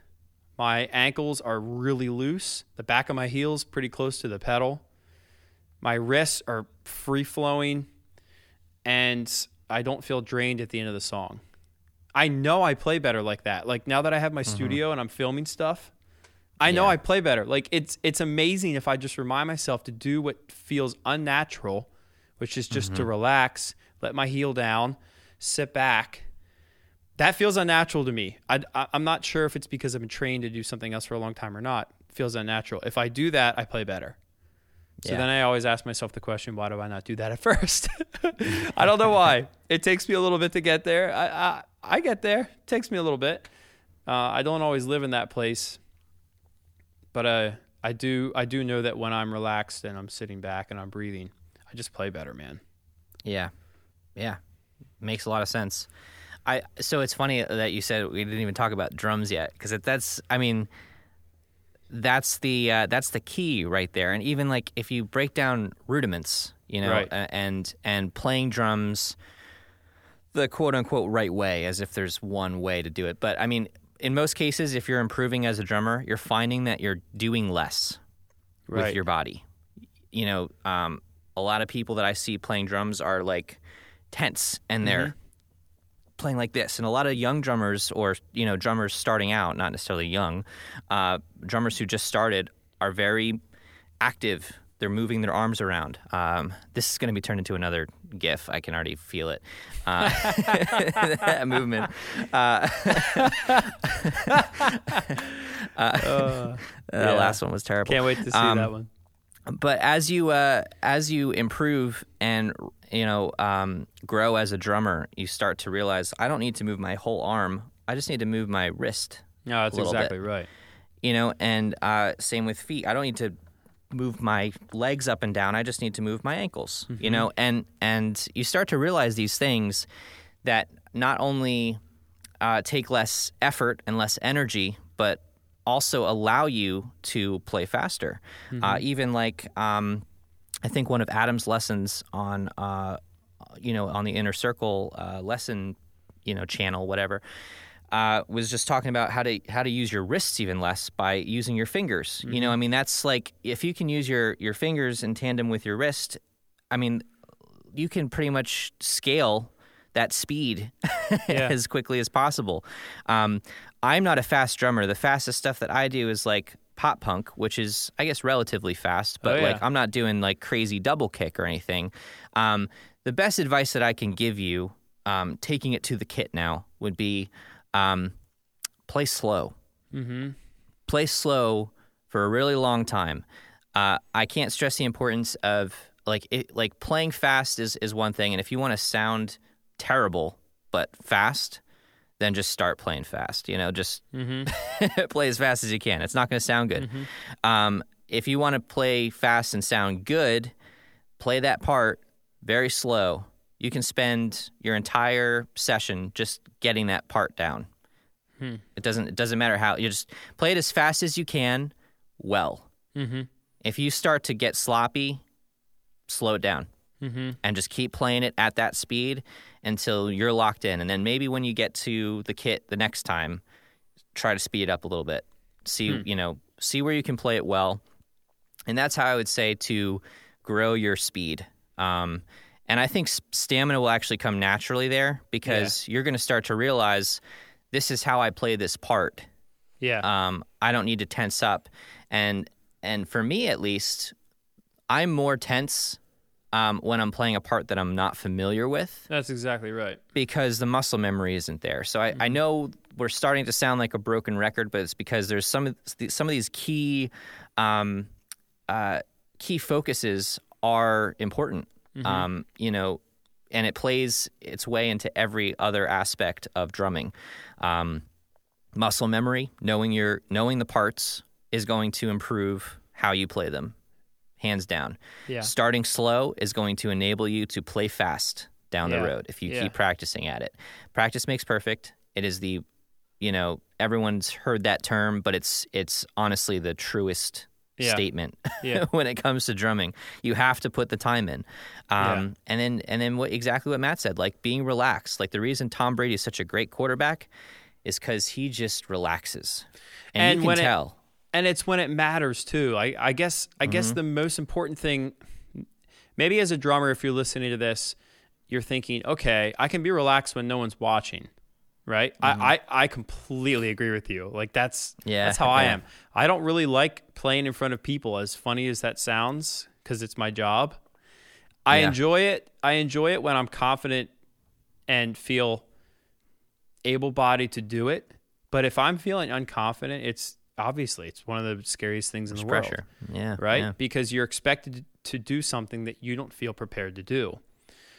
[SPEAKER 1] My ankles are really loose. The back of my heels pretty close to the pedal. My wrists are free flowing and I don't feel drained at the end of the song. I know I play better like that. Like now that I have my mm-hmm. studio and I'm filming stuff, I know yeah. I play better. Like it's it's amazing if I just remind myself to do what feels unnatural, which is just mm-hmm. to relax, let my heel down, sit back, that feels unnatural to me. I, am not sure if it's because I've been trained to do something else for a long time or not. It feels unnatural. If I do that, I play better. So yeah. then I always ask myself the question, why do I not do that at *laughs* first? *laughs* I don't know why. It takes me a little bit to get there. I, I, I get there. It takes me a little bit. Uh, I don't always live in that place, but uh, I do. I do know that when I'm relaxed and I'm sitting back and I'm breathing, I just play better, man.
[SPEAKER 2] Yeah, yeah, makes a lot of sense. I so it's funny that you said we didn't even talk about drums yet because that's I mean that's the uh, that's the key right there. And even like if you break down rudiments, you know, right. and and playing drums the quote unquote right way, as if there's one way to do it. But I mean, in most cases, if you're improving as a drummer, you're finding that you're doing less right. with your body. You know, um, a lot of people that I see playing drums are like tense and they're mm-hmm playing like this. And a lot of young drummers, or you know, drummers starting out, not necessarily young, uh, drummers who just started, are very active. They're moving their arms around. Um, this is going to be turned into another GIF. I can already feel it. Uh, *laughs* that movement. Uh, *laughs* uh, yeah. last one was terrible.
[SPEAKER 1] Can't wait to see um, that one
[SPEAKER 2] but as you uh, as you improve and you know um, grow as a drummer, you start to realize I don't need to move my whole arm. I just need to move my wrist.
[SPEAKER 1] No, that's exactly
[SPEAKER 2] bit.
[SPEAKER 1] right.
[SPEAKER 2] You know, and uh, same with feet. I don't need to move my legs up and down. I just need to move my ankles. Mm-hmm. You know, and and you start to realize these things that not only uh, take less effort and less energy, but also allow you to play faster. Mm-hmm. Uh, even like um, I think one of Adam's lessons on uh, you know on the inner circle uh, lesson you know channel whatever. Uh, was just talking about how to how to use your wrists even less by using your fingers. Mm-hmm. You know, mm-hmm. I mean, that's like if you can use your your fingers in tandem with your wrist. I mean, you can pretty much scale that speed *laughs* yeah. as quickly as possible. Um, I'm not a fast drummer. The fastest stuff that I do is like pop punk, which is I guess relatively fast, but oh, yeah. like I'm not doing like crazy double kick or anything. Um, the best advice that I can give you, um, taking it to the kit now, would be um, play slow. Mm-hmm. Play slow for a really long time. Uh, I can't stress the importance of like it, like playing fast is is one thing, and if you want to sound terrible but fast, then just start playing fast. You know, just mm-hmm. *laughs* play as fast as you can. It's not going to sound good. Mm-hmm. Um, if you want to play fast and sound good, play that part very slow. You can spend your entire session just getting that part down. Hmm. It doesn't. It doesn't matter how you just play it as fast as you can. Well, mm-hmm. if you start to get sloppy, slow it down mm-hmm. and just keep playing it at that speed until you're locked in. And then maybe when you get to the kit the next time, try to speed it up a little bit. See, hmm. you know, see where you can play it well. And that's how I would say to grow your speed. Um, and I think stamina will actually come naturally there because yeah. you're going to start to realize this is how I play this part.
[SPEAKER 1] Yeah.
[SPEAKER 2] Um, I don't need to tense up. And and for me at least, I'm more tense um, when I'm playing a part that I'm not familiar with.
[SPEAKER 1] That's exactly right.
[SPEAKER 2] Because the muscle memory isn't there. So I, mm-hmm. I know we're starting to sound like a broken record, but it's because there's some of the, some of these key um, uh, key focuses are important. Mm-hmm. Um, you know, and it plays its way into every other aspect of drumming. Um, muscle memory, knowing your knowing the parts is going to improve how you play them, hands down.
[SPEAKER 1] Yeah.
[SPEAKER 2] Starting slow is going to enable you to play fast down
[SPEAKER 1] Yeah.
[SPEAKER 2] the road if you
[SPEAKER 1] Yeah.
[SPEAKER 2] keep practicing at it. Practice makes perfect. It is the you know, everyone's heard that term, but it's it's honestly the truest
[SPEAKER 1] Yeah.
[SPEAKER 2] statement
[SPEAKER 1] Yeah. *laughs*
[SPEAKER 2] when it comes to drumming. You have to put the time in. Um, and then and then what exactly what Matt said, like being relaxed. Like the reason Tom Brady is such a great quarterback is because he just relaxes. And,
[SPEAKER 1] And
[SPEAKER 2] you can
[SPEAKER 1] when it-
[SPEAKER 2] tell.
[SPEAKER 1] And it's when it matters too. I, I guess I guess mm-hmm. the most important thing, maybe as a drummer, if you're listening to this, you're thinking, okay, I can be relaxed when no one's watching, right? I, mm-hmm. I I completely agree with you. Like that's
[SPEAKER 2] Yeah,
[SPEAKER 1] that's how I am. I don't really like playing in front of people, as funny as that sounds, because it's my job. I
[SPEAKER 2] Yeah.
[SPEAKER 1] enjoy it. I enjoy it when I'm confident and feel able-bodied to do it. But if I'm feeling unconfident, it's obviously it's one of the scariest things in the world.
[SPEAKER 2] Yeah.
[SPEAKER 1] right?
[SPEAKER 2] yeah.
[SPEAKER 1] Because you're expected to do something that you don't feel prepared to do.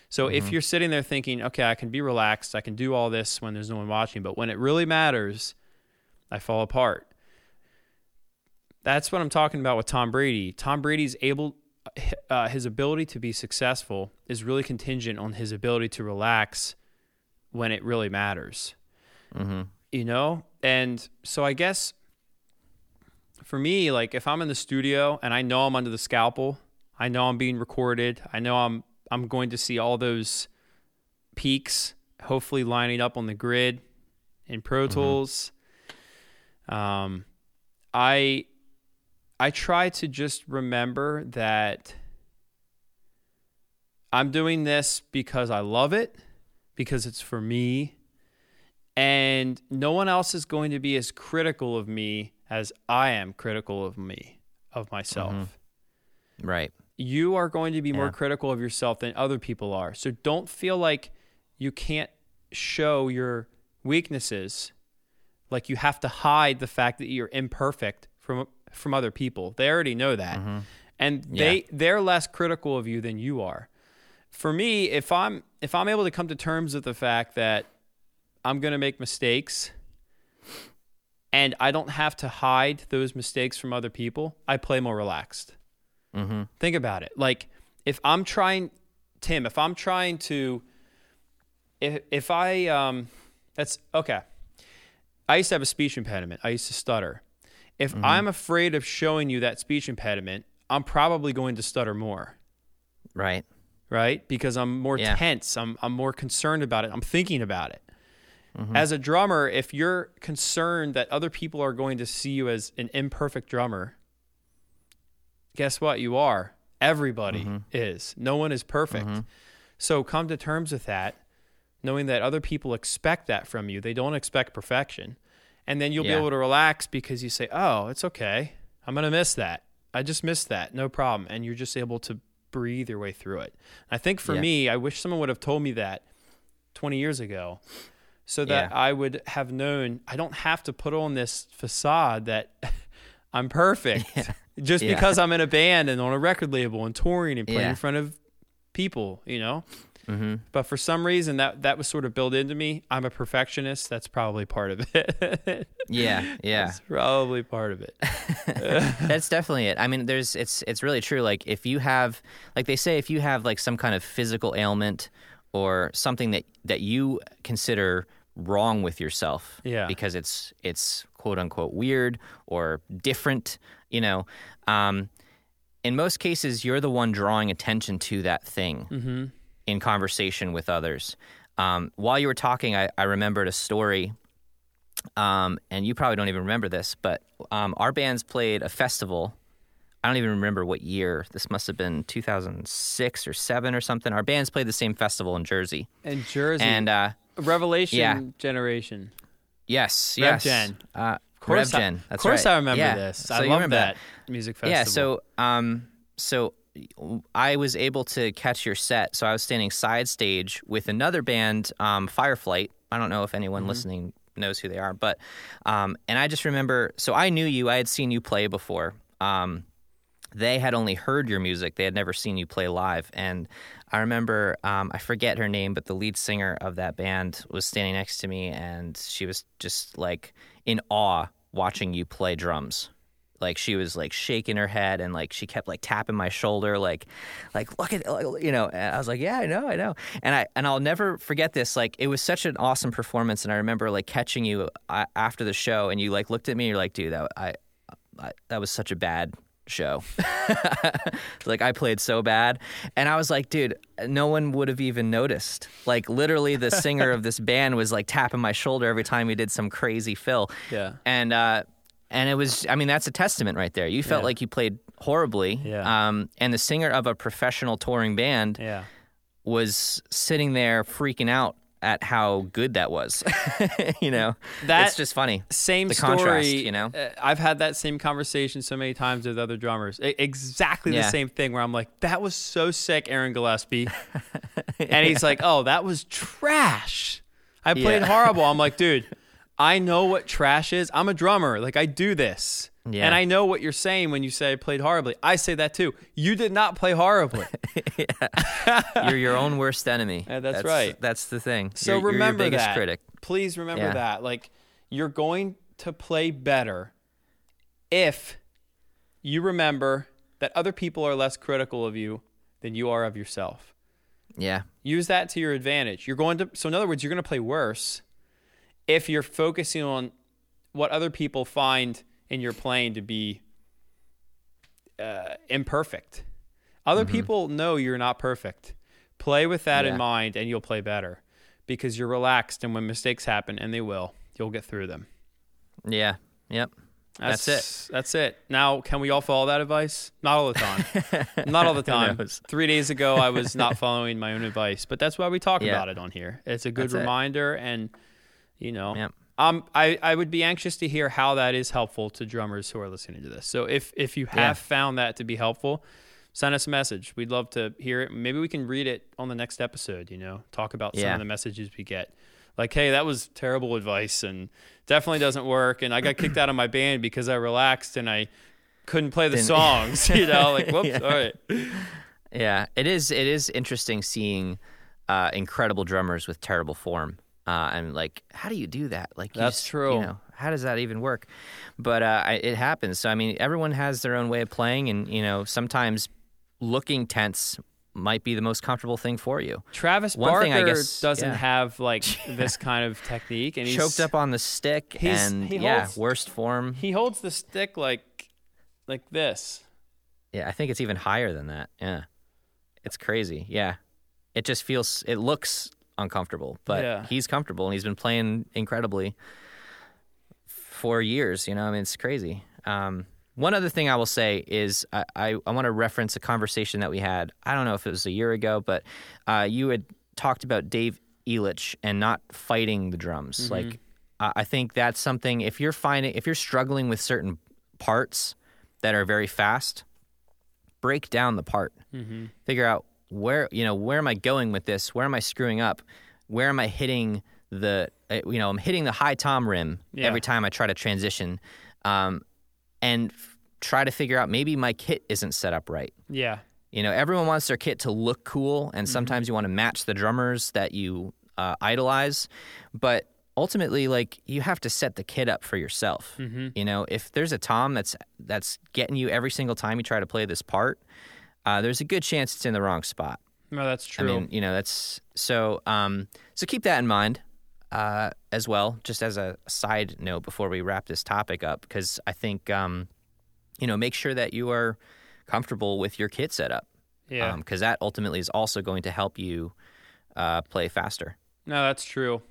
[SPEAKER 1] So
[SPEAKER 2] Mm-hmm.
[SPEAKER 1] if you're sitting there thinking, okay, I can be relaxed, I can do all this when there's no one watching, but when it really matters, I fall apart. That's what I'm talking about with Tom Brady. Tom Brady's able, uh, his ability to be successful is really contingent on his ability to relax when it really matters
[SPEAKER 2] hmm
[SPEAKER 1] you know and so i guess for me like if i'm in the studio and i know i'm under the scalpel i know i'm being recorded i know i'm i'm going to see all those peaks hopefully lining up on the grid in pro tools. Um i i try to just remember that i'm doing this because i love it because it's for me and no one else is going to be as critical of me as I am critical of me, of myself. Mm-hmm.
[SPEAKER 2] Right.
[SPEAKER 1] You are going to be more critical of yourself than other people are. So don't feel like you can't show your weaknesses, like you have to hide the fact that you're imperfect from from other people. They already know that. Mm-hmm. And they they're less critical of you than you are. For me, if I'm if I'm able to come to terms with the fact that I'm going to make mistakes and I don't have to hide those mistakes from other people, I play more relaxed.
[SPEAKER 2] hmm
[SPEAKER 1] Think about it. Like if I'm trying Tim, if I'm trying to if if I um that's okay. I used to have a speech impediment. I used to stutter. If I'm afraid of showing you that speech impediment, I'm probably going to stutter more
[SPEAKER 2] Right.
[SPEAKER 1] right? Because I'm more
[SPEAKER 2] Yeah.
[SPEAKER 1] tense. I'm I'm more concerned about it. I'm thinking about it.
[SPEAKER 2] Mm-hmm.
[SPEAKER 1] As a drummer, if you're concerned that other people are going to see you as an imperfect drummer, guess what? You are. Everybody
[SPEAKER 2] Mm-hmm.
[SPEAKER 1] is. No one is perfect. So come to terms with that, knowing that other people expect that from you. They don't expect perfection. And then you'll
[SPEAKER 2] Yeah.
[SPEAKER 1] be able to relax because you say, "Oh, it's okay. I'm going to miss that. I just missed that. No problem." And you're just able to breathe your way through it. I think for
[SPEAKER 2] Yeah.
[SPEAKER 1] me, I wish someone would have told me that 20 years ago so that
[SPEAKER 2] Yeah.
[SPEAKER 1] I would have known I don't have to put on this facade that *laughs* I'm perfect *laughs* just
[SPEAKER 2] Yeah.
[SPEAKER 1] because I'm in a band and on a record label and touring and playing
[SPEAKER 2] Yeah.
[SPEAKER 1] in front of people, you know?
[SPEAKER 2] hmm
[SPEAKER 1] But for some reason that that was sort of built into me. I'm a perfectionist. That's probably part of *laughs* it.
[SPEAKER 2] Yeah. Yeah.
[SPEAKER 1] That's probably part of it.
[SPEAKER 2] That's definitely it. I mean, there's it's it's really true. Like if you have, like they say, if you have like some kind of physical ailment or something that that you consider wrong with yourself,
[SPEAKER 1] Yeah.
[SPEAKER 2] because it's it's quote unquote weird or different, you know. Um, in most cases, you're the one drawing attention to that thing
[SPEAKER 1] Mm-hmm.
[SPEAKER 2] in conversation with others. Um, while you were talking, I, I remembered a story, um, and you probably don't even remember this, but um, our bands played a festival. I don't even remember what year. This must have been 2006 or seven or something. Our bands played the same festival in Jersey,
[SPEAKER 1] And Jersey.
[SPEAKER 2] and uh,
[SPEAKER 1] Revelation
[SPEAKER 2] yeah.
[SPEAKER 1] generation.
[SPEAKER 2] yes,
[SPEAKER 1] Rev
[SPEAKER 2] yes,
[SPEAKER 1] Gen.
[SPEAKER 2] uh,
[SPEAKER 1] Of course,
[SPEAKER 2] Rev
[SPEAKER 1] I,
[SPEAKER 2] Gen.
[SPEAKER 1] of course
[SPEAKER 2] right.
[SPEAKER 1] I remember
[SPEAKER 2] Yeah.
[SPEAKER 1] this.
[SPEAKER 2] So
[SPEAKER 1] I love
[SPEAKER 2] remember
[SPEAKER 1] that music festival.
[SPEAKER 2] Yeah, so um so I was able to catch your set. So I was standing side stage with another band, um, Fireflight. I don't know if anyone
[SPEAKER 1] Mm-hmm.
[SPEAKER 2] listening knows who they are, but um and I just remember so I knew you, I had seen you play before. Um they had only heard your music; they had never seen you play live. And I remember, um, I forget her name, but the lead singer of that band was standing next to me, and she was just like in awe watching you play drums. Like she was like shaking her head and like she kept like tapping my shoulder like like look at you know and i was like yeah i know i know. And i and i'll never forget this like it was such an awesome performance and i remember like catching you uh, after the show and you like looked at me and you're like dude that i, I that was such a bad show *laughs* like i played so bad and i was like dude no one would have even noticed like literally the *laughs* singer of this band was like tapping my shoulder every time we did some crazy fill
[SPEAKER 1] Yeah.
[SPEAKER 2] and uh and it was i mean that's a testament right there you felt
[SPEAKER 1] Yeah.
[SPEAKER 2] like you played horribly
[SPEAKER 1] Yeah.
[SPEAKER 2] um and the singer of a professional touring band
[SPEAKER 1] Yeah.
[SPEAKER 2] was sitting there freaking out at how good that was *laughs* you know that's just funny
[SPEAKER 1] Same
[SPEAKER 2] The
[SPEAKER 1] story.
[SPEAKER 2] contrast, you know?
[SPEAKER 1] Uh, I've had that same conversation so many times with other drummers. E- exactly the same thing where I'm like, that was so sick, Aaron Gillespie. *laughs* and he's like, oh, that was trash. I played
[SPEAKER 2] Yeah.
[SPEAKER 1] horrible. I'm like, *laughs* dude, I know what trash is. I'm a drummer. Like, I do this.
[SPEAKER 2] Yeah.
[SPEAKER 1] And I know what you're saying when you say I played horribly. I say that too. You did not play horribly. *laughs*
[SPEAKER 2] you're your own worst enemy *laughs*
[SPEAKER 1] Yeah, that's right.
[SPEAKER 2] that's the thing
[SPEAKER 1] So
[SPEAKER 2] You're- you're your
[SPEAKER 1] remember
[SPEAKER 2] biggest
[SPEAKER 1] that.
[SPEAKER 2] critic
[SPEAKER 1] Please remember
[SPEAKER 2] Yeah.
[SPEAKER 1] that. Like you're going to play better if you remember that other people are less critical of you than you are of yourself.
[SPEAKER 2] yeah
[SPEAKER 1] Use that to your advantage. You're going to so in other words, you're going to play worse if you're focusing on what other people find in your playing to be uh, imperfect. Other people know you're not perfect. Play with that
[SPEAKER 2] Yeah.
[SPEAKER 1] in mind, and you'll play better because you're relaxed. And when mistakes happen, and they will, you'll get through them.
[SPEAKER 2] yeah yep That's it.
[SPEAKER 1] That's it. Now, can we all follow that advice? Not all the time. *laughs* not all the time. Three days ago, I was *laughs* not following my own advice, but that's why we talk
[SPEAKER 2] Yeah.
[SPEAKER 1] about it on here. It's a good
[SPEAKER 2] That's it.
[SPEAKER 1] reminder, and you know,
[SPEAKER 2] Yep.
[SPEAKER 1] Um, I I would be anxious to hear how that is helpful to drummers who are listening to this. So if if you have
[SPEAKER 2] Yeah.
[SPEAKER 1] found that to be helpful, send us a message. We'd love to hear it. Maybe we can read it on the next episode. You know, talk about some of the messages we get. Like, hey, that was terrible advice, and definitely doesn't work. And I got kicked out of my *clears throat* band because I relaxed and I couldn't play the
[SPEAKER 2] Didn't- *laughs*
[SPEAKER 1] songs. You know, like *laughs* whoops.
[SPEAKER 2] Yeah.
[SPEAKER 1] All right.
[SPEAKER 2] Yeah, it is. It is interesting seeing uh, incredible drummers with terrible form, uh, and like, how do you do that? Like, you
[SPEAKER 1] That's
[SPEAKER 2] just-
[SPEAKER 1] true.
[SPEAKER 2] You know, how does that even work? But uh, I, it happens. So I mean, everyone has their own way of playing, and you know, sometimes looking tense might be the most comfortable thing for you.
[SPEAKER 1] Travis
[SPEAKER 2] One
[SPEAKER 1] Barker
[SPEAKER 2] thing I guess-
[SPEAKER 1] doesn't
[SPEAKER 2] yeah.
[SPEAKER 1] have like *laughs* this kind of technique, and he's
[SPEAKER 2] Choked up on the stick, and
[SPEAKER 1] he
[SPEAKER 2] yeah, worst form.
[SPEAKER 1] He holds the stick like like this.
[SPEAKER 2] Yeah, I think it's even higher than that. Yeah. It's crazy. Yeah. It just feels it looks uncomfortable, but
[SPEAKER 1] Yeah.
[SPEAKER 2] he's comfortable and he's been playing incredibly for years, you know. I mean, it's crazy. Um, one other thing I will say is I, I, I want to reference a conversation that we had. I don't know if it was a year ago, but uh, you had talked about Dave Elitch and not fighting the drums. Like, I I think that's something. If you're finding, if you're struggling with certain parts that are very fast, break down the part. Figure out where you know where am I going with this? Where am I screwing up? Where am I hitting the uh, you know I'm hitting the high tom rim
[SPEAKER 1] Yeah.
[SPEAKER 2] every time I try to transition, um, and f- try to figure out maybe my kit isn't set up right.
[SPEAKER 1] Yeah.
[SPEAKER 2] You know, everyone wants their kit to look cool, and sometimes you want to match the drummers that you uh, idolize, but ultimately, like you have to set the kit up for yourself. You know, if there's a tom that's that's getting you every single time you try to play this part, uh, there's a good chance it's in the wrong spot.
[SPEAKER 1] No, that's true.
[SPEAKER 2] I mean, you know, that's so. Um, so keep that in mind uh, as well. Just as a side note before we wrap this topic up, because I think um, you know, make sure that you are comfortable with your kit setup.
[SPEAKER 1] yeah.
[SPEAKER 2] because that ultimately is also going to help you uh, play faster.
[SPEAKER 1] No, that's true.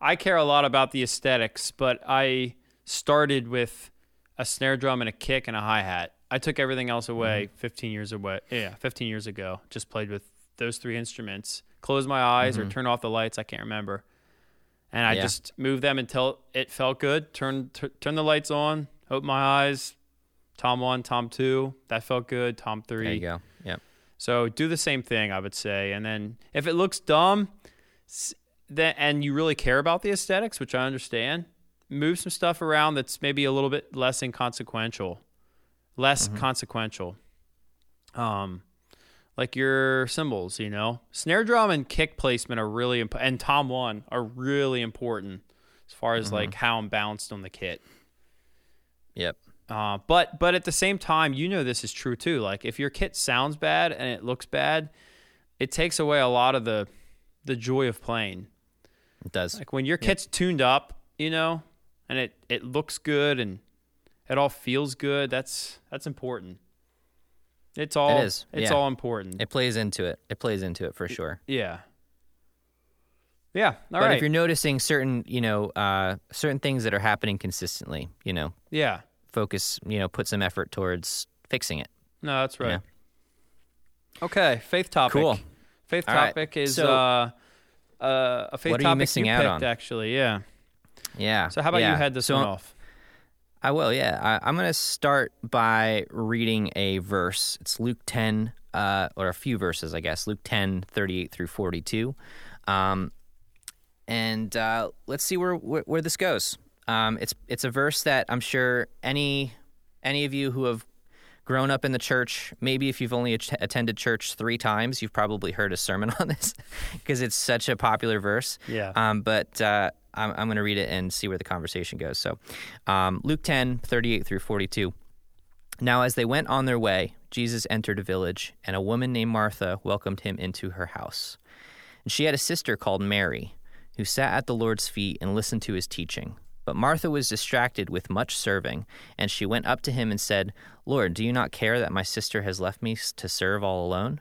[SPEAKER 1] I care a lot about the aesthetics, but I started with a snare drum and a kick and a hi hat. I took everything else away mm-hmm. 15 years away. Yeah, 15 years ago. Just played with those three instruments. Closed my eyes or mm-hmm. turned off the lights. I can't remember. And I
[SPEAKER 2] Yeah.
[SPEAKER 1] just moved them until it felt good. Turn t- turn the lights on. Open my eyes. Tom one, Tom two. That felt good. Tom three.
[SPEAKER 2] There you go. Yep.
[SPEAKER 1] So do the same thing, I would say. And then if it looks dumb, then and you really care about the aesthetics, which I understand, move some stuff around that's maybe a little bit less inconsequential, less consequential. Um, like your cymbals, you know, snare drum and kick placement are really imp- and tom one are really important as far as like how I'm bounced on the kit.
[SPEAKER 2] Yep.
[SPEAKER 1] Uh, but but at the same time, you know this is true too. Like if your kit sounds bad and it looks bad, it takes away a lot of the the joy of playing.
[SPEAKER 2] It does.
[SPEAKER 1] Like when your kit's tuned up, you know, and it it looks good and it all feels good. That's that's important. It's all
[SPEAKER 2] It is,
[SPEAKER 1] It's
[SPEAKER 2] yeah.
[SPEAKER 1] all important.
[SPEAKER 2] It plays into it. It plays into it for sure.
[SPEAKER 1] yeah. Yeah. All
[SPEAKER 2] but
[SPEAKER 1] right.
[SPEAKER 2] if you're noticing certain, you know, uh, certain things that are happening consistently, you know,
[SPEAKER 1] yeah.
[SPEAKER 2] focus, you know, put some effort towards fixing it.
[SPEAKER 1] No, that's right.
[SPEAKER 2] Yeah.
[SPEAKER 1] Okay, faith topic.
[SPEAKER 2] Cool.
[SPEAKER 1] Faith
[SPEAKER 2] All right,
[SPEAKER 1] topic is
[SPEAKER 2] so-
[SPEAKER 1] uh, uh, a faith
[SPEAKER 2] you
[SPEAKER 1] topic
[SPEAKER 2] missing out
[SPEAKER 1] picked,
[SPEAKER 2] on?
[SPEAKER 1] Actually, yeah.
[SPEAKER 2] Yeah.
[SPEAKER 1] So how about
[SPEAKER 2] yeah.
[SPEAKER 1] you head this
[SPEAKER 2] So
[SPEAKER 1] one off?
[SPEAKER 2] I will, yeah. I, I'm going to start by reading a verse. It's Luke 10, uh, or a few verses, I guess. Luke 10, 38 through 42. Um, and uh, let's see where, where, where this goes. Um, it's it's a verse that I'm sure any any of you who have grown up in the church, maybe if you've only at- attended church three times, you've probably heard a sermon *laughs* on this because it's such a popular verse.
[SPEAKER 1] Yeah.
[SPEAKER 2] Um, but uh, I'm, I'm going to read it and see where the conversation goes. So, um, Luke 10, 38 through 42. Now, as they went on their way, Jesus entered a village, and a woman named Martha welcomed him into her house. And she had a sister called Mary, who sat at the Lord's feet and listened to his teaching. But Martha was distracted with much serving, and she went up to him and said, Lord, do you not care that my sister has left me to serve all alone?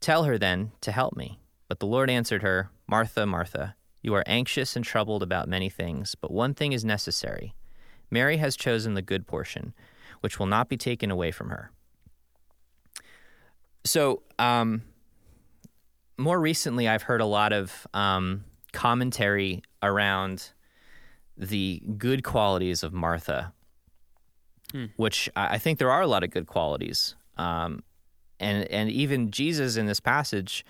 [SPEAKER 2] Tell her then to help me. But the Lord answered her, Martha, Martha, you are anxious and troubled about many things, but one thing is necessary. Mary has chosen the good portion, which will not be taken away from her. So, um, more recently, I've heard a lot of um, commentary around the good qualities of Martha, which I I think there are a lot of good qualities. Um, and and even Jesus in this passage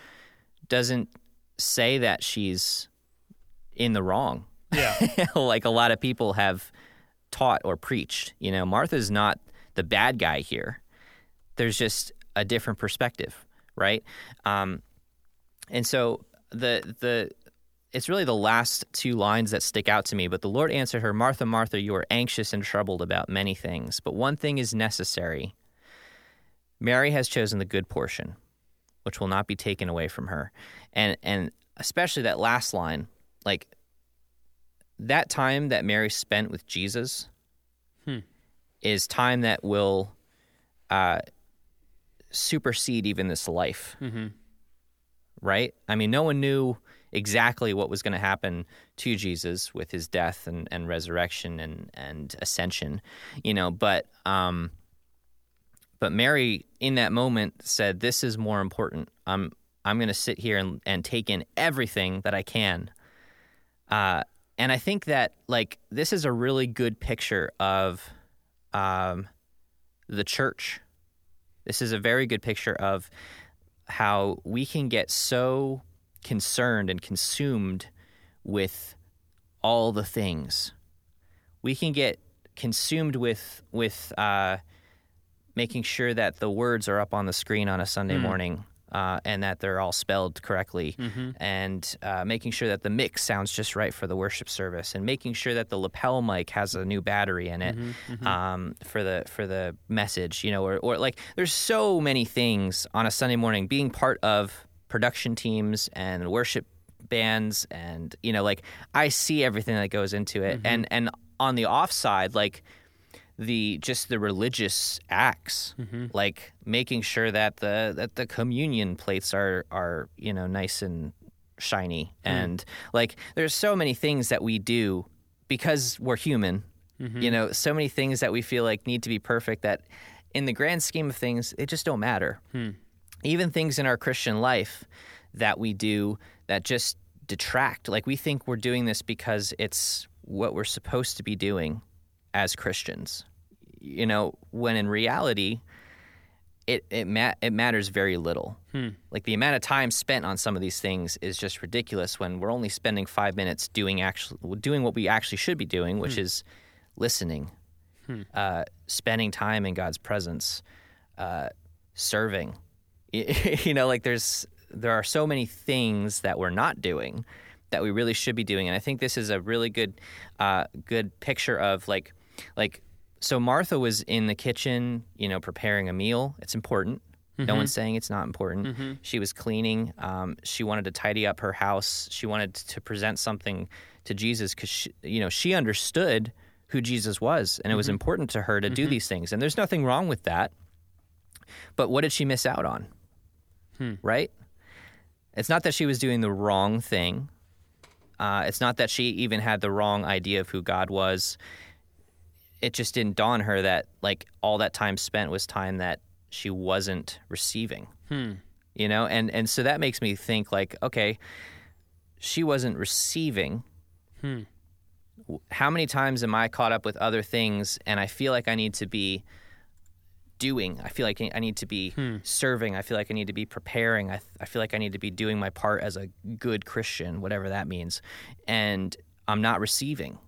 [SPEAKER 2] doesn't say that she's in the wrong.
[SPEAKER 1] Yeah. *laughs*
[SPEAKER 2] like a lot of people have taught or preached. You know, Martha's not the bad guy here. There's just a different perspective, right? Um, and so the the it's really the last two lines that stick out to me. But the Lord answered her, Martha, Martha, you are anxious and troubled about many things, but one thing is necessary. Mary has chosen the good portion, which will not be taken away from her. And and especially that last line, like that time that Mary spent with Jesus is time that will uh, supersede even this life. Right? I mean, no one knew exactly what was going to happen to Jesus with his death and, and resurrection and, and ascension, you know, but um, but Mary in that moment said, This is more important. I'm I'm gonna sit here and, and take in everything that I can. Uh, and I think that like this is a really good picture of um, the church. This is a very good picture of how we can get so concerned and consumed with all the things. We can get consumed with with uh, making sure that the words are up on the screen on a Sunday morning uh, and that they're all spelled correctly, and uh, making sure that the mix sounds just right for the worship service, and making sure that the lapel mic has a new battery in it Um, for the for the message, you know, or, or like there's so many things on a Sunday morning. Being part of production teams and worship bands, and you know, like I see everything that goes into it, and and on the offside, like the just the religious acts mm-hmm. like making sure that the that the communion plates are are you know nice and shiny. Mm. And like there's so many things that we do because we're human mm-hmm. you know so many things that we feel like need to be perfect that in the grand scheme of things it just don't matter. Hmm. Even things in our christian life that we do that just detract. Like we think we're doing this because it's what we're supposed to be doing as Christians. You know, when in reality, it it ma- it matters very little. Like the amount of time spent on some of these things is just ridiculous. When we're only spending five minutes doing actually doing what we actually should be doing, which is listening, uh, spending time in God's presence, uh, serving. *laughs* You know, like there's there are so many things that we're not doing that we really should be doing, and I think this is a really good uh, good picture of like like so Martha was in the kitchen, you know, preparing a meal. It's important. No mm-hmm. one's saying it's not important. Mm-hmm. She was cleaning. Um, she wanted to tidy up her house. She wanted to present something to Jesus because you know she understood who Jesus was, and it was mm-hmm. important to her to do these things. And there's nothing wrong with that. But what did she miss out on? Hmm. Right? It's not that she was doing the wrong thing. Uh, it's not that she even had the wrong idea of who God was. It just didn't dawn her that like all that time spent was time that she wasn't receiving. Hmm. You know, and and so that makes me think like, okay, she wasn't receiving. Hmm. W- How many times am I caught up with other things and I feel like I need to be doing. I feel like I need to be hmm. serving. I feel like I need to be preparing. I, I feel like I need to be doing my part as a good Christian, whatever that means. And I'm not receiving.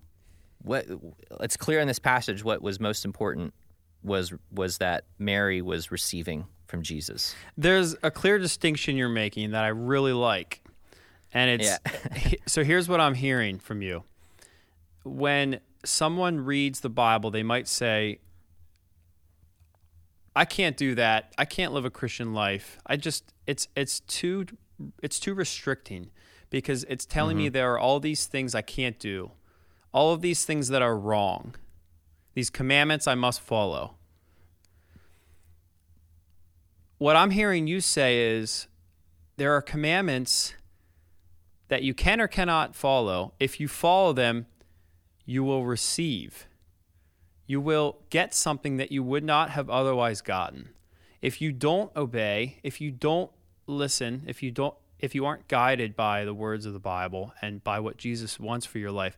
[SPEAKER 2] What it's clear in this passage what was most important was was that Mary was receiving from Jesus.
[SPEAKER 1] There's a clear distinction you're making that I really like. And it's *laughs* so here's what I'm hearing from you. When someone reads the Bible, they might say, I can't do that. I can't live a Christian life. I just it's it's too it's too restricting because it's telling me mm-hmm. there are all these things I can't do. All of these things that are wrong. These commandments I must follow. What I'm hearing you say is there are commandments that you can or cannot follow. If you follow them, you will receive. You will get something that you would not have otherwise gotten. If you don't obey, if you don't listen, if you don't if you aren't guided by the words of the Bible and by what Jesus wants for your life,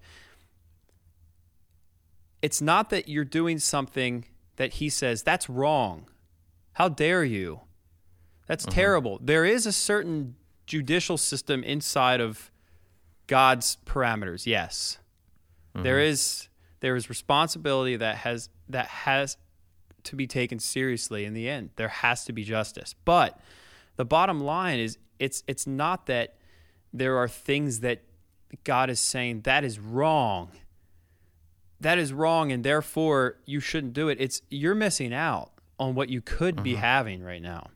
[SPEAKER 1] it's not that you're doing something that he says that's wrong. How dare you? That's mm-hmm. terrible. There is a certain judicial system inside of God's parameters. Yes. There mm-hmm. is there is responsibility that has that has to be taken seriously in the end. There has to be justice. But the bottom line is it's it's not that there are things that God is saying that is wrong. That is wrong and therefore you shouldn't do it. It's you're missing out on what you could be having right now.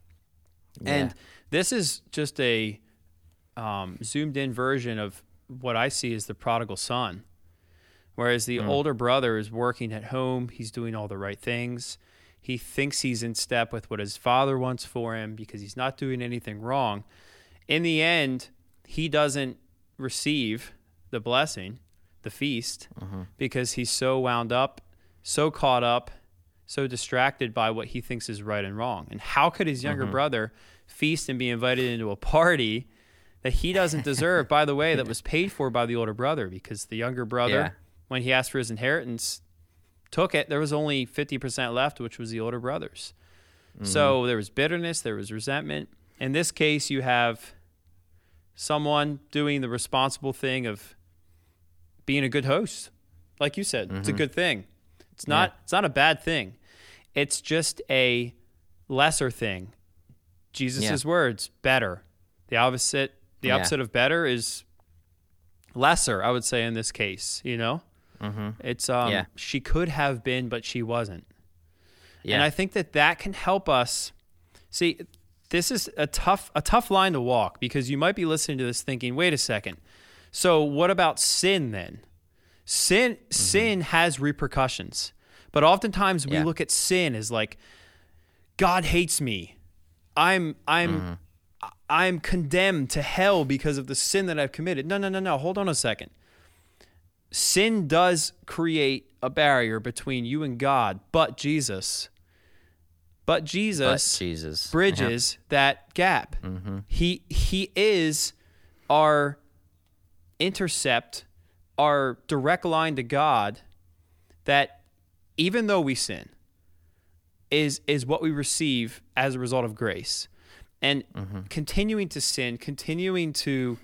[SPEAKER 1] And this is just a um, zoomed in version of what I see as the prodigal son. Whereas the older brother is working at home, he's doing all the right things. He thinks he's in step with what his father wants for him because he's not doing anything wrong. In the end, he doesn't receive the blessing, the feast, mm-hmm. because he's so wound up, so caught up, so distracted by what he thinks is right and wrong. And how could his younger mm-hmm. brother feast and be invited into a party that he doesn't *laughs* deserve, by the way, that was paid for by the older brother? Because the younger brother,
[SPEAKER 2] Yeah.
[SPEAKER 1] when he asked for his inheritance, took it. There was only 50% left, which was the older brother's. Mm-hmm. So there was bitterness, there was resentment. In this case, you have someone doing the responsible thing of being a good host. Like you said, it's a good thing. It's not it's not a bad thing. It's just a lesser thing. Jesus' words, better. The opposite the
[SPEAKER 2] Yeah.
[SPEAKER 1] opposite of better is lesser, I would say in this case, you know?
[SPEAKER 2] Mm-hmm.
[SPEAKER 1] It's um
[SPEAKER 2] Yeah.
[SPEAKER 1] she could have been but she wasn't.
[SPEAKER 2] Yeah.
[SPEAKER 1] And I think that that can help us. See, this is a tough a tough line to walk because you might be listening to this thinking, "Wait a second. So what about sin then?" Sin
[SPEAKER 2] Mm-hmm.
[SPEAKER 1] sin has repercussions. But oftentimes we
[SPEAKER 2] Yeah.
[SPEAKER 1] look at sin as like God hates me. I'm I'm
[SPEAKER 2] Mm-hmm.
[SPEAKER 1] I'm condemned to hell because of the sin that I've committed. No, no, no, no. Hold on a second. Sin does create a barrier between you and God, but Jesus but Jesus,
[SPEAKER 2] But
[SPEAKER 1] Jesus
[SPEAKER 2] Jesus
[SPEAKER 1] bridges that gap. He he is our intercept, our direct line to God that even though we sin is is what we receive as a result of grace. And continuing to sin, continuing to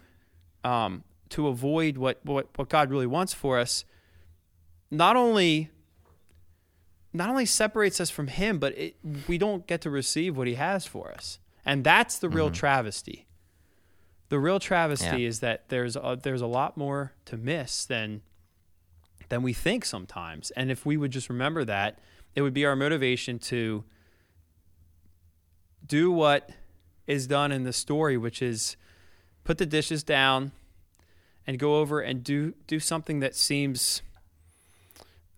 [SPEAKER 1] um, to avoid what, what what God really wants for us, not only not only separates us from him, but it, we don't get to receive what he has for us. And that's the real travesty. The real travesty
[SPEAKER 2] Yeah.
[SPEAKER 1] is that there's a, there's a lot more to miss than than we think sometimes. And if we would just remember that, it would be our motivation to do what is done in the story, which is put the dishes down and go over and do do something that seems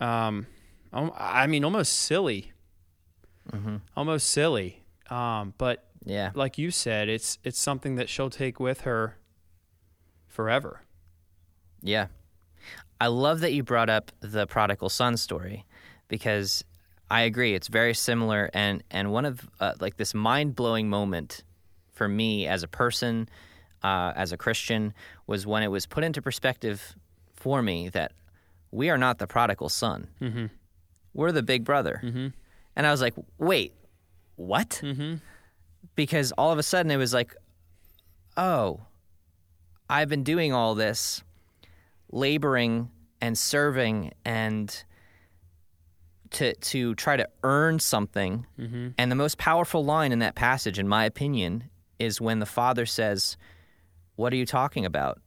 [SPEAKER 1] um um, I mean almost silly. Almost silly. Um but
[SPEAKER 2] Yeah.
[SPEAKER 1] like you said, it's it's something that she'll take with her forever.
[SPEAKER 2] Yeah. I love that you brought up the prodigal son story because I agree it's very similar and and one of uh, like this mind-blowing moment for me as a person uh, as a Christian was when it was put into perspective for me that we are not the prodigal son. Mm-hmm. We're the big brother. Mm-hmm. And I was like, wait, what? Mm-hmm. Because all of a sudden it was like, oh, I've been doing all this laboring and serving and to to try to earn something. Mm-hmm. And the most powerful line in that passage, in my opinion, is when the father says, "What are you talking about?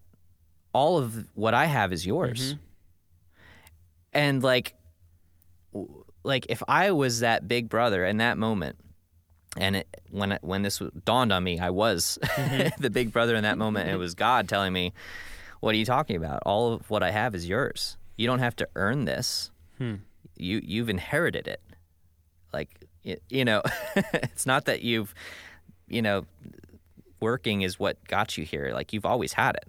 [SPEAKER 2] All of what I have is yours." Mm-hmm. And like, like if I was that big brother in that moment, and it, when it, when this dawned on me, I was *laughs* the big brother in that moment. It was God telling me, "What are you talking about? All of what I have is yours. You don't have to earn this. You you've inherited it. Like y- you know, *laughs* it's not that you've you know working is what got you here. Like you've always had it.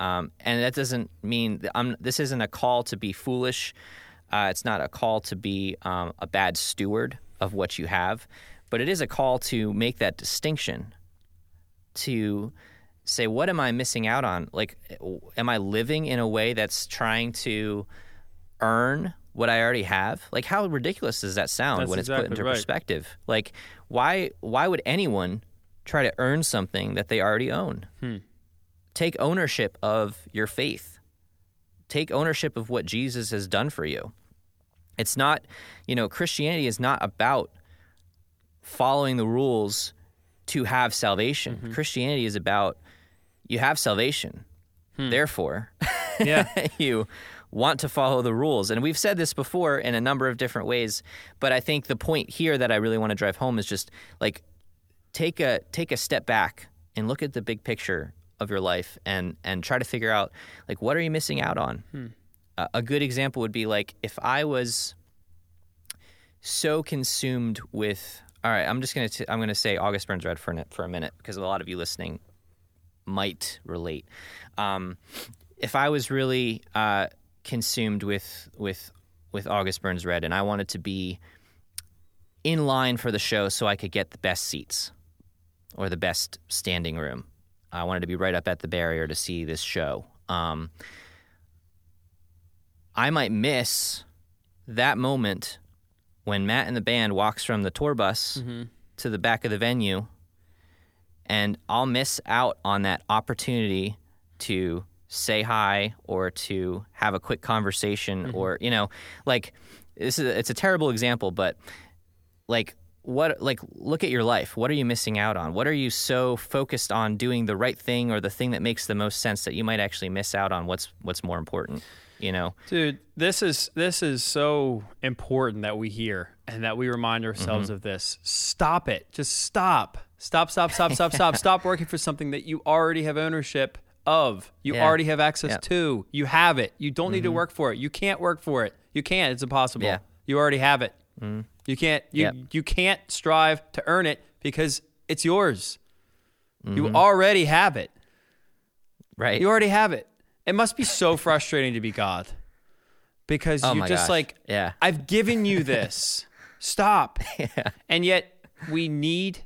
[SPEAKER 2] Um, and that doesn't mean I'm, this isn't a call to be foolish. Uh, it's not a call to be um, a bad steward of what you have, but it is a call to make that distinction. To say, what am I missing out on? Like, am I living in a way that's trying to earn what I already have? Like, how ridiculous does that sound
[SPEAKER 1] That's
[SPEAKER 2] when it's put into
[SPEAKER 1] right.
[SPEAKER 2] perspective? Like, why why would anyone try to earn something that they already own? Hmm. take ownership of your faith. Take ownership of what Jesus has done for you. It's not, you know, Christianity is not about following the rules to have salvation. Christianity is about you have salvation. Therefore, *laughs*
[SPEAKER 1] Yeah. *laughs*
[SPEAKER 2] you want to follow the rules. And we've said this before in a number of different ways, but I think the point here that I really want to drive home is just like take a take a step back and look at the big picture of your life and and try to figure out like what are you missing out on. Uh, a good example would be like if I was so consumed with all right, I'm just gonna t- I'm gonna say August Burns Red for a, for a minute because a lot of you listening might relate. Um, if I was really uh, consumed with with with August Burns Red and I wanted to be in line for the show so I could get the best seats or the best standing room. I wanted to be right up at the barrier to see this show. Um, I might miss that moment when Matt and the band walks from the tour bus mm-hmm. to the back of the venue, and I'll miss out on that opportunity to say hi or to have a quick conversation mm-hmm. or you know like this is it's a terrible example but like what like look at your life. What are you missing out on? What are you so focused on doing the right thing or the thing that makes the most sense that you might actually miss out on what's what's more important you know
[SPEAKER 1] Dude, this is this is so important that we hear and that we remind ourselves mm-hmm. of this. Stop it. Just stop. Stop, stop, stop, stop, stop. *laughs* Stop working for something that you already have ownership of. You
[SPEAKER 2] Yeah.
[SPEAKER 1] already have access to. You have it. You don't need to mm-hmm. work for it. You can't work for it. You can't. It's impossible.
[SPEAKER 2] Yeah.
[SPEAKER 1] You already have it. Mm-hmm. You can't you
[SPEAKER 2] Yep.
[SPEAKER 1] you can't strive to earn it because it's yours. You already have it.
[SPEAKER 2] right
[SPEAKER 1] You already have it. It must be so frustrating to be God because
[SPEAKER 2] Oh
[SPEAKER 1] you're just
[SPEAKER 2] gosh.
[SPEAKER 1] like,
[SPEAKER 2] Yeah.
[SPEAKER 1] I've given you *laughs* this. Stop. And yet we need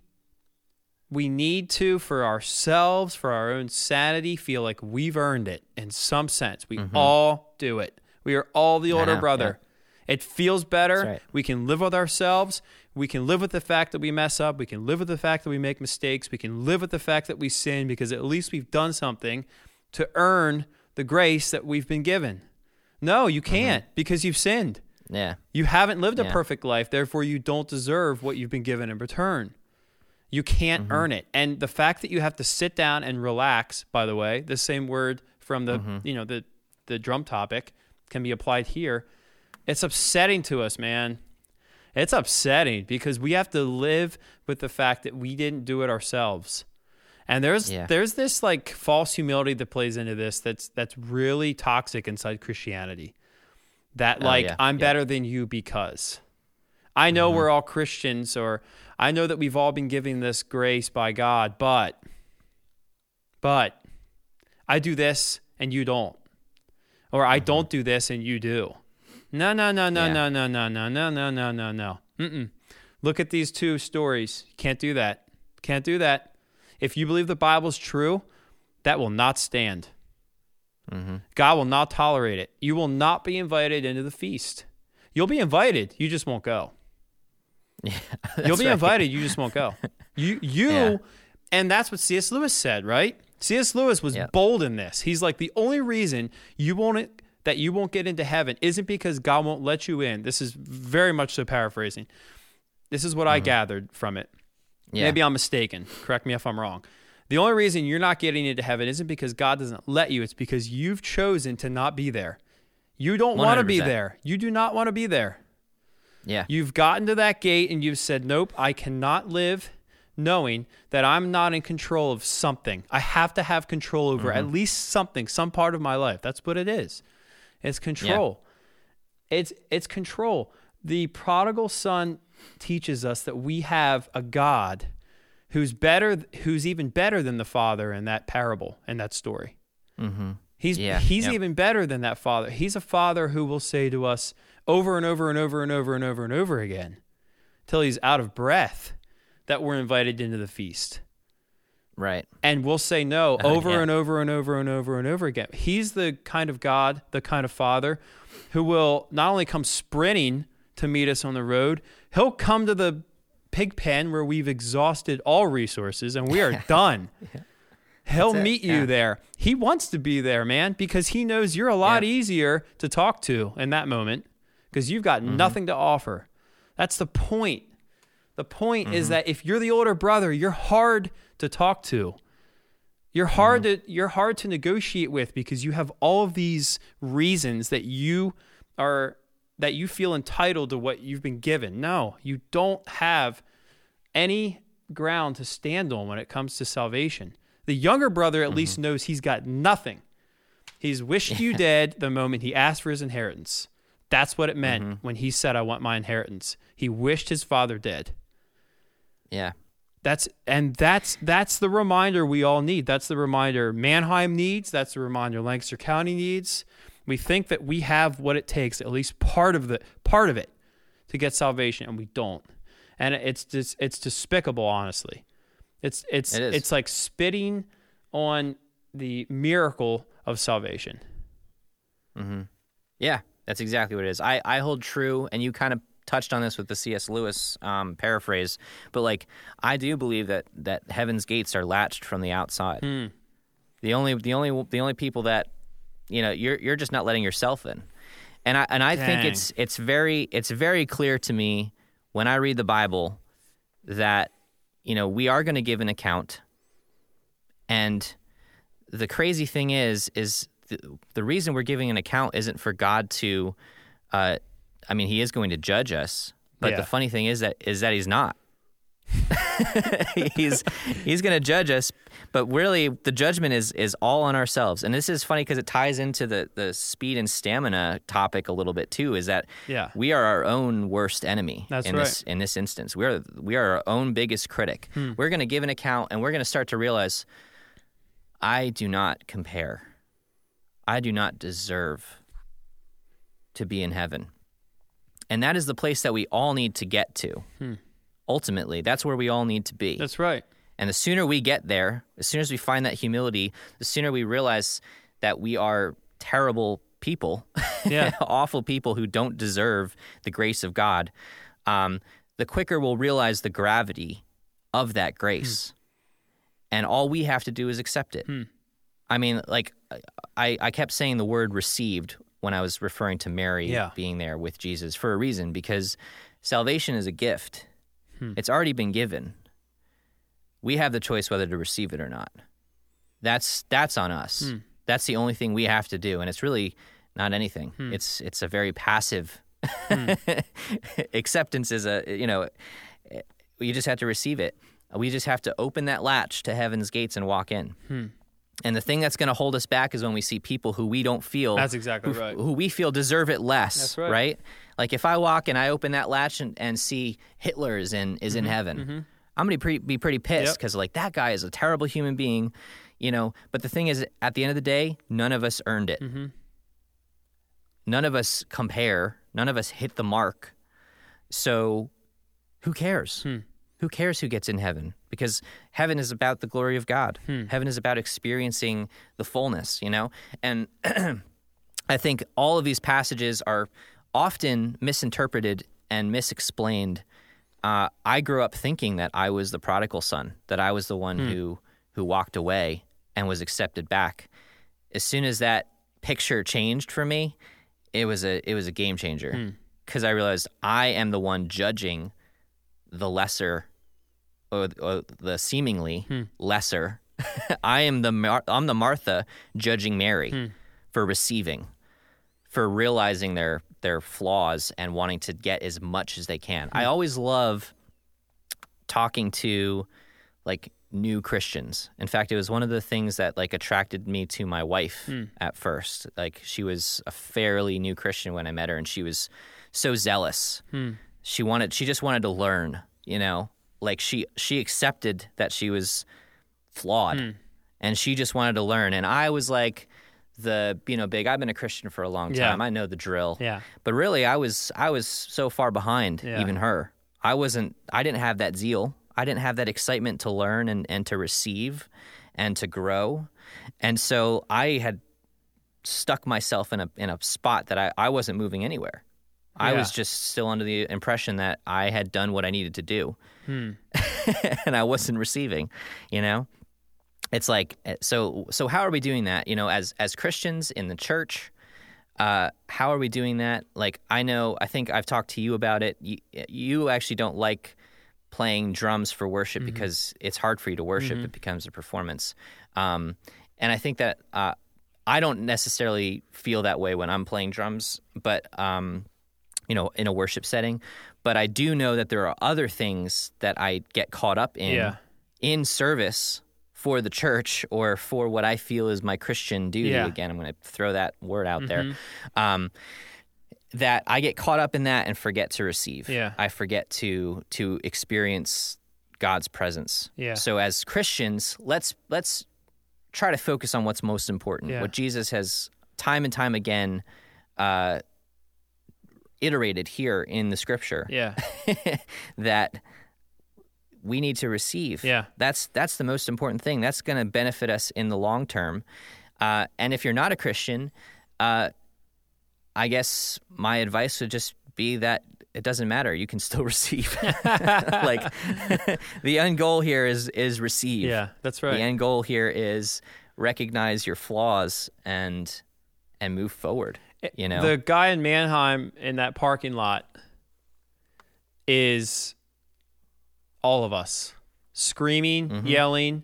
[SPEAKER 1] we need to for ourselves, for our own sanity, feel like we've earned it in some sense. We all do it. We are all the older
[SPEAKER 2] Mm-hmm. know,
[SPEAKER 1] brother. It feels better.
[SPEAKER 2] Right.
[SPEAKER 1] We can live with ourselves. We can live with the fact that we mess up. We can live with the fact that we make mistakes. We can live with the fact that we sin because at least we've done something to earn the grace that we've been given. No, you can't because you've sinned.
[SPEAKER 2] Yeah.
[SPEAKER 1] You haven't lived a
[SPEAKER 2] Yeah.
[SPEAKER 1] perfect life, therefore you don't deserve what you've been given in return. You can't
[SPEAKER 2] Mm-hmm.
[SPEAKER 1] earn it. And the fact that you have to sit down and relax, by the way, the same word from the
[SPEAKER 2] Mm-hmm.
[SPEAKER 1] you know the the drum topic can be applied here. It's upsetting to us, man. It's upsetting because we have to live with the fact that we didn't do it ourselves. And there's
[SPEAKER 2] Yeah.
[SPEAKER 1] there's this like false humility that plays into this that's that's really toxic inside Christianity. That
[SPEAKER 2] Oh,
[SPEAKER 1] like
[SPEAKER 2] yeah,
[SPEAKER 1] I'm
[SPEAKER 2] yeah.
[SPEAKER 1] better than you because I know mm-hmm. we're all Christians or I know that we've all been given this grace by God, but but I do this and you don't. Or I mm-hmm. don't do this and you do. No, no, no, no, no, no, no, no, no, no, no, no, no. Mm-mm. Look at these two stories. Can't do that. Can't do that. If you believe the Bible's true, that will not stand. Mm-hmm. God will not tolerate it. You will not be invited into the feast. You'll be invited. You just won't go. *laughs*
[SPEAKER 2] Yeah.
[SPEAKER 1] You'll be
[SPEAKER 2] right.
[SPEAKER 1] invited. You just won't go. *laughs* You you
[SPEAKER 2] Yeah.
[SPEAKER 1] and that's what C.S. Lewis said, right? C.S. Lewis was
[SPEAKER 2] Yeah.
[SPEAKER 1] bold in this. He's like the only reason you won't that you won't get into heaven isn't because God won't let you in. This is very much so paraphrasing. This is what I mm-hmm. gathered from it.
[SPEAKER 2] Mm-hmm. Yeah.
[SPEAKER 1] Maybe I'm mistaken. Correct me if I'm wrong. The only reason you're not getting into heaven isn't because God doesn't let you. It's because you've chosen to not be there. You don't want to be there. You do not want to be there.
[SPEAKER 2] Yeah.
[SPEAKER 1] You've gotten to that gate and you've said, Nope, I cannot live knowing that I'm not in control of something. I have to have control over at least something, some part of my life. That's what it is. It's control. It's it's control. The prodigal son teaches us that we have a God who's better who's even better than the father in that parable in that story.
[SPEAKER 2] mm-hmm.
[SPEAKER 1] He's
[SPEAKER 2] Yeah,
[SPEAKER 1] he's
[SPEAKER 2] yep.
[SPEAKER 1] even better than that father. He's a father who will say to us over and over and over and over and over and over again till he's out of breath that we're invited into the feast.
[SPEAKER 2] Right.
[SPEAKER 1] And we'll say no *laughs*
[SPEAKER 2] Uh,
[SPEAKER 1] over
[SPEAKER 2] yeah.
[SPEAKER 1] and over and over and over and over again. He's the kind of God, the kind of father who will not only come sprinting to meet us on the road, he'll come to the pig pen where we've exhausted all resources and we are *laughs* done. He'll
[SPEAKER 2] That's it,
[SPEAKER 1] meet you
[SPEAKER 2] yeah.
[SPEAKER 1] there. He wants to be there, man, because he knows you're a lot
[SPEAKER 2] Yeah.
[SPEAKER 1] easier to talk to in that moment because you've got
[SPEAKER 2] Mm-hmm.
[SPEAKER 1] nothing to offer. That's the point. The point
[SPEAKER 2] Mm-hmm.
[SPEAKER 1] is that if you're the older brother, you're hard to talk to. You're hard
[SPEAKER 2] Mm-hmm.
[SPEAKER 1] to you're hard to negotiate with because you have all of these reasons that you are that you feel entitled to what you've been given. No, you don't have any ground to stand on when it comes to salvation. The younger brother at least mm-hmm. knows he's got nothing. He's wished you dead the moment he asked for his inheritance. That's what it meant mm-hmm. when he said, I want my inheritance. He wished his father dead.
[SPEAKER 2] Yeah.
[SPEAKER 1] That's and that's that's the reminder we all need. That's the reminder Manheim needs. That's the reminder Lancaster County needs. We think that we have what it takes, at least part of the part of it, to get salvation, and we don't. And it's just it's despicable, honestly. It's it's
[SPEAKER 2] It
[SPEAKER 1] it's like spitting on the miracle of salvation.
[SPEAKER 2] Yeah, that's exactly what it is. I, I hold true, and you kind of touched on this with the C.S. Lewis um, paraphrase, but like I do believe that that heaven's gates are latched from the outside.
[SPEAKER 1] Hmm.
[SPEAKER 2] The only the only the only people that you know you're you're just not letting yourself in, and I and I think it's it's very it's very clear to me when I read the Bible that you know we are going to give an account, and the crazy thing is is the, the reason we're giving an account isn't for God to uh, I mean he is going to judge us but
[SPEAKER 1] Yeah.
[SPEAKER 2] the funny thing is that is that he's not. *laughs* He's he's going to judge us but really the judgment is is all on ourselves and this is funny because it ties into the the speed and stamina topic a little bit too is that
[SPEAKER 1] Yeah.
[SPEAKER 2] we are our own worst enemy
[SPEAKER 1] That's
[SPEAKER 2] in this in this instance we are we are our own biggest critic
[SPEAKER 1] Hmm.
[SPEAKER 2] we're going to give an account and we're going to start to realize I do not compare. I do not deserve to be in heaven. And that is the place that we all need to get to. Ultimately, that's where we all need to be.
[SPEAKER 1] Hmm. That's right.
[SPEAKER 2] And the sooner we get there, as soon as we find that humility, the sooner we realize that we are terrible people, *laughs*
[SPEAKER 1] Yeah.
[SPEAKER 2] awful people who don't deserve the grace of God, um, the quicker we'll realize the gravity of that grace. And all we have to do is accept it. I mean, like I, I kept saying the word received when I was referring to Mary
[SPEAKER 1] Yeah.
[SPEAKER 2] being there with Jesus for a reason because salvation is a gift.
[SPEAKER 1] Hmm.
[SPEAKER 2] It's already been given. We have the choice whether to receive it or not. That's that's on us.
[SPEAKER 1] Hmm.
[SPEAKER 2] That's the only thing we have to do and it's really not anything.
[SPEAKER 1] Hmm.
[SPEAKER 2] It's it's a very passive *laughs* acceptance is a you know you just have to receive it. We just have to open that latch to heaven's gates and walk in.
[SPEAKER 1] Hmm.
[SPEAKER 2] And the thing that's going to hold us back is when we see people who we don't feel
[SPEAKER 1] That's exactly
[SPEAKER 2] who,
[SPEAKER 1] right.
[SPEAKER 2] who we feel deserve it less.
[SPEAKER 1] That's right.
[SPEAKER 2] Like if I walk and I open that latch and, and see Hitler is in is in heaven, I'm going to pre- be pretty pissed
[SPEAKER 1] Mm-hmm. Yep.
[SPEAKER 2] because like that guy is a terrible human being, you know. But the thing is, at the end of the day, none of us earned it.
[SPEAKER 1] Mm-hmm.
[SPEAKER 2] None of us compare. None of us hit the mark. So, who cares?
[SPEAKER 1] Hmm.
[SPEAKER 2] Who cares who gets in heaven? Because heaven is about the glory of God.
[SPEAKER 1] Hmm.
[SPEAKER 2] Heaven is about experiencing the fullness, you know? And *clears throat* I think all of these passages are often misinterpreted and misexplained. Uh, I grew up thinking that I was the prodigal son, that I was the one hmm. who who walked away and was accepted back. As soon as that picture changed for me, it was a it was a game changer hmm. because I realized I am the one judging the lesser or, or the seemingly hmm. lesser. *laughs* I am the Mar- I'm the Martha judging Mary for receiving, for realizing their their flaws and wanting to get as much as they can. I hmm. always love talking to like new Christians. In fact, it was one of the things that like attracted me to my wife hmm. at first. Like she was a fairly new Christian when I met her and she was so zealous. Hmm. She wanted she just wanted to learn, you know. Like she she accepted that she was flawed and she just wanted to learn and I was like the you know big I've been a Christian for a long
[SPEAKER 1] Yeah.
[SPEAKER 2] time. I know the drill.
[SPEAKER 1] Yeah.
[SPEAKER 2] But really I was I was so far behind
[SPEAKER 1] Yeah.
[SPEAKER 2] even her. I wasn't I didn't have that zeal. I didn't have that excitement to learn and, and to receive and to grow. And so I had stuck myself in a in a spot that I, I wasn't moving anywhere. I
[SPEAKER 1] Yeah.
[SPEAKER 2] was just still under the impression that I had done what I needed to do.
[SPEAKER 1] Hmm. *laughs*
[SPEAKER 2] and I wasn't receiving, you know? It's like so so how are we doing that, you know, as as Christians in the church? Uh, how are we doing that? Like, I know, I think I've talked to you about it. You, you actually don't like playing drums for worship because it's hard for you to worship. It becomes a performance. Um, and I think that uh, I don't necessarily feel that way when I'm playing drums, but, um, you know, in a worship setting. But I do know that there are other things that I get caught up in
[SPEAKER 1] Yeah.
[SPEAKER 2] in service for the church or for what I feel is my Christian duty.
[SPEAKER 1] Yeah.
[SPEAKER 2] Again, I'm going to throw that word out there. Um, that I get caught up in that and forget to receive.
[SPEAKER 1] Yeah.
[SPEAKER 2] I forget to to experience God's presence.
[SPEAKER 1] Yeah.
[SPEAKER 2] So as Christians, let's let's try to focus on what's most important.
[SPEAKER 1] Yeah.
[SPEAKER 2] What Jesus has time and time again uh, iterated here in the Scripture
[SPEAKER 1] Yeah. *laughs*
[SPEAKER 2] that we need to receive.
[SPEAKER 1] Yeah.
[SPEAKER 2] That's that's the most important thing. That's going to benefit us in the long term. Uh, and if you're not a Christian, uh, I guess my advice would just be that it doesn't matter. You can still *laughs* receive. *laughs* like *laughs* the end goal here is is receive.
[SPEAKER 1] Yeah. That's right.
[SPEAKER 2] The end goal here is recognize your flaws and and move forward. You know.
[SPEAKER 1] The guy in Manheim in that parking lot is all of us screaming,
[SPEAKER 2] Mm-hmm.
[SPEAKER 1] yelling,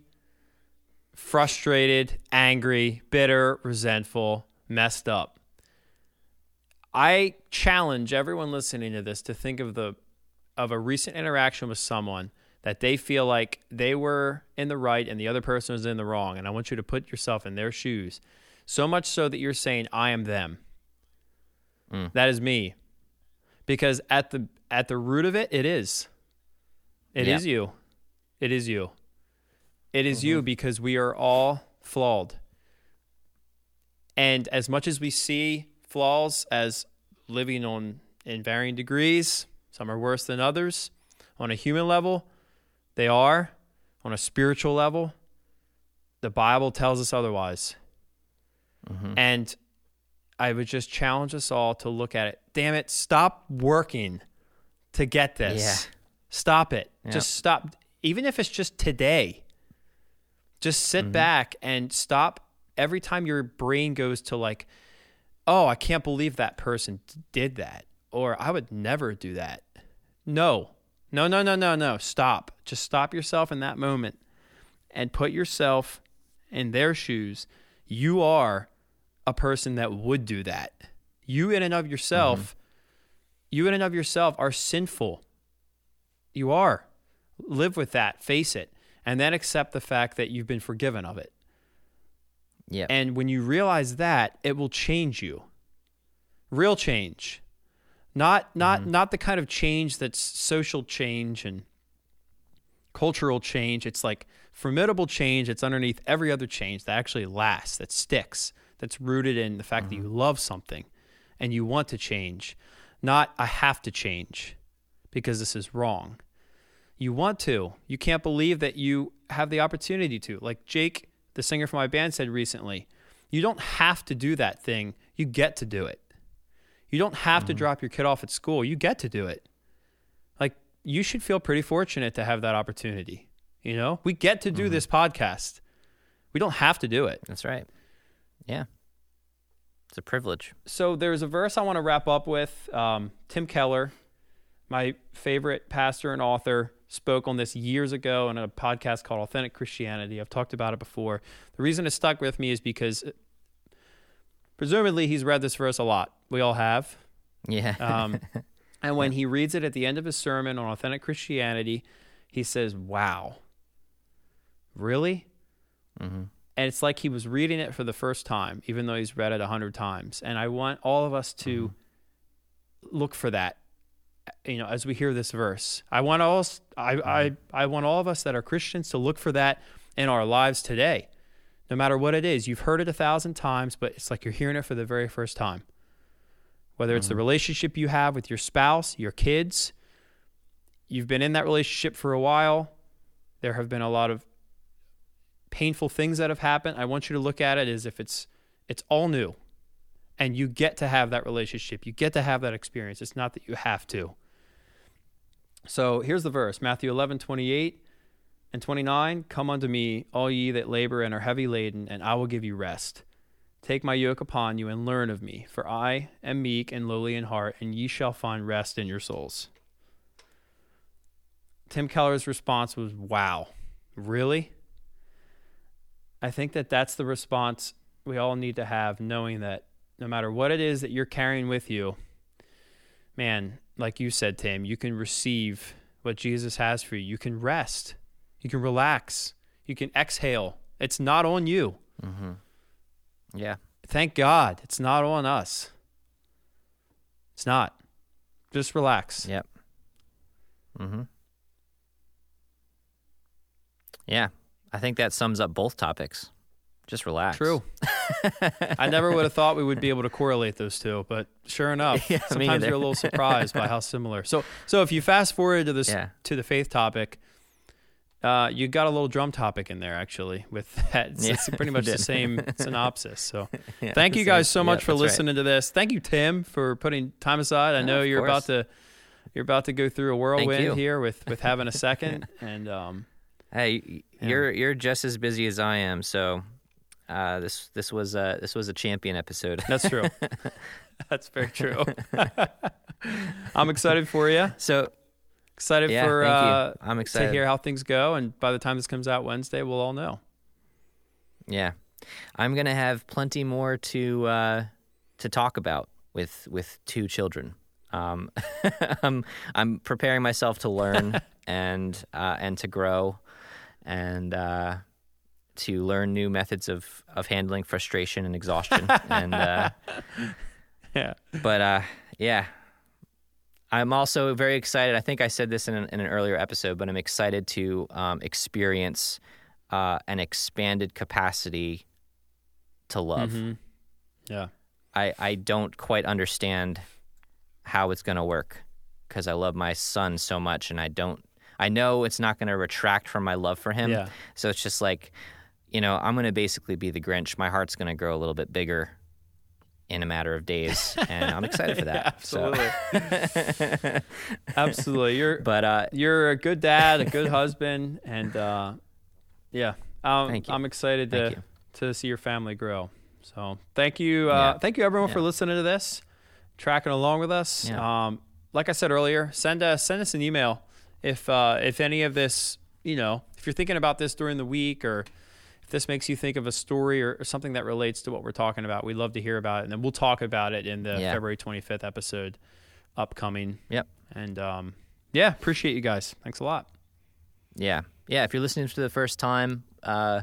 [SPEAKER 1] frustrated, angry, bitter, resentful, messed up. I challenge everyone listening to this to think of the of a recent interaction with someone that they feel like they were in the right and the other person was in the wrong and I want you to put yourself in their shoes. So much so that you're saying I am them. That is me. Because at the at the root of it, it is. It is you. It is you. It is you mm-hmm. because we are all flawed. And as much as we see flaws as living on in varying degrees, some are worse than others. On a human level, they are. On a spiritual level, the Bible tells us otherwise. Mm-hmm. And I would just challenge us all to look at it. Damn it, stop working to get this.
[SPEAKER 2] Yeah.
[SPEAKER 1] Stop it.
[SPEAKER 2] Yeah.
[SPEAKER 1] Just stop. Even if it's just today, just sit mm-hmm. back and stop every time your brain goes to like, oh, I can't believe that person did that, or I would never do that. No, no, no, no, no, no. Stop. Just stop yourself in that moment and put yourself in their shoes. You are a person that would do that. You, in and of yourself, mm-hmm. you, in and of yourself, are sinful. You are. Live with that, face it, and then accept the fact that you've been forgiven of it.
[SPEAKER 2] Yeah.
[SPEAKER 1] And when you realize that, it will change you. Real change. Not not mm-hmm. not the kind of change that's social change and cultural change. It's like formidable change. It's underneath every other change that actually lasts, that sticks, that's rooted in the fact that you mm-hmm. love something and you want to change. Not I have to change because this is wrong. You want to. You can't believe that you have the opportunity to. Like Jake, the singer from my band, said recently, you don't have to do that thing. You get to do it. You don't have to drop your kid off at school. You get to do it. Like you should feel pretty fortunate to have that opportunity. You know, we get to do this podcast. We don't have to do it.
[SPEAKER 2] That's right. Yeah. It's a privilege.
[SPEAKER 1] so there's a verse I want to wrap up with. Um, Tim Keller, my favorite pastor and author, spoke on this years ago in a podcast called Authentic Christianity. I've talked about it before. The reason it stuck with me is because presumably he's read this verse a lot. We all have.
[SPEAKER 2] Yeah.
[SPEAKER 1] Um, *laughs* and when he reads it at the end of his sermon on authentic Christianity, he says, Wow, really?
[SPEAKER 2] hmm
[SPEAKER 1] And it's like he was reading it for the first time, even though he's read it a hundred times. And I want all of us to look for that, you know, as we hear this verse. I want all I, mm-hmm. I, I want all of us that are Christians to look for that in our lives today, no matter what it is. You've heard it a thousand times, but it's like you're hearing it for the very first time. Whether it's the mm-hmm. relationship you have with your spouse, your kids, you've been in that relationship for a while. There have been a lot of painful things that have happened. I want you to look at it as if it's it's all new. And you get to have that relationship. You get to have that experience. It's not that you have to. So here's the verse Matthew 11, 28 and 29. Come unto me, all ye that labor and are heavy laden, and I will give you rest. Take my yoke upon you and learn of me, for I am meek and lowly in heart, and ye shall find rest in your souls. Tim Keller's response was, Wow, really? I think that that's the response we all need to have, knowing that no matter what it is that you're carrying with you, man, like you said, Tim, you can receive what Jesus has for you. You can rest, you can relax, you can exhale. It's not on you.
[SPEAKER 2] hmm Yeah.
[SPEAKER 1] Thank God it's not on us. It's not. Just relax.
[SPEAKER 2] Yep. hmm Yeah. I think that sums up both topics. Just relax.
[SPEAKER 1] True. I never would have thought we would be able to correlate those two, but sure enough, *laughs*
[SPEAKER 2] Yeah,
[SPEAKER 1] sometimes you're a little surprised by how similar. So, so if you fast forward to this
[SPEAKER 2] Yeah.
[SPEAKER 1] to the faith topic, uh, you got a little drum topic in there actually with *laughs* that. It's,
[SPEAKER 2] Yeah,
[SPEAKER 1] it's pretty much the same *laughs* synopsis. So,
[SPEAKER 2] Yeah,
[SPEAKER 1] thank you guys so much for
[SPEAKER 2] that's right.
[SPEAKER 1] listening to this. Thank you, Tim, for putting time aside. I know you're about to you're about to go through a whirlwind here with with having a second, and um,
[SPEAKER 2] Hey, you're you're just as busy as I am, so uh, this this was a this was a champion episode.
[SPEAKER 1] that's true. *laughs* that's very true. *laughs* I'm excited for you.
[SPEAKER 2] so
[SPEAKER 1] Excited
[SPEAKER 2] yeah,
[SPEAKER 1] for uh,
[SPEAKER 2] you. I'm excited to
[SPEAKER 1] hear how things go, and by the time this comes out Wednesday, we'll all know.
[SPEAKER 2] Yeah, I'm gonna have plenty more to uh, to talk about with with two children. Um, *laughs* I'm I'm preparing myself to learn and uh, and to grow, and uh, to learn new methods of of handling frustration and exhaustion. *laughs* and uh,
[SPEAKER 1] Yeah,
[SPEAKER 2] but uh, yeah, I'm also very excited. I think I said this in an, in an earlier episode, but I'm excited to um, experience uh, an expanded capacity to love.
[SPEAKER 1] Mhm. yeah,
[SPEAKER 2] I, I don't quite understand how it's going to work because I love my son so much, and I don't. I know it's not going to retract from my love for him.
[SPEAKER 1] Yeah.
[SPEAKER 2] So it's just like, you know, I'm going to basically be the Grinch. My heart's going to grow a little bit bigger in a matter of days, and I'm excited for that. *laughs*
[SPEAKER 1] absolutely, *laughs* absolutely. You're
[SPEAKER 2] but uh,
[SPEAKER 1] you're a good dad, a good husband, and uh, yeah, um,
[SPEAKER 2] Thank you.
[SPEAKER 1] I'm excited to to see your family grow. So thank you, uh,
[SPEAKER 2] Yeah.
[SPEAKER 1] thank you everyone for listening to this, tracking along with us.
[SPEAKER 2] Yeah.
[SPEAKER 1] Um, like I said earlier, send us send us an email if uh, if any of this, you know, if you're thinking about this during the week or if this makes you think of a story or, or something that relates to what we're talking about, we'd love to hear about it, and then we'll talk about it in the
[SPEAKER 2] Yeah.
[SPEAKER 1] February 25th episode upcoming.
[SPEAKER 2] Yep.
[SPEAKER 1] And um, yeah, appreciate you guys. Thanks a lot.
[SPEAKER 2] Yeah, yeah. If you're listening for the first time, uh,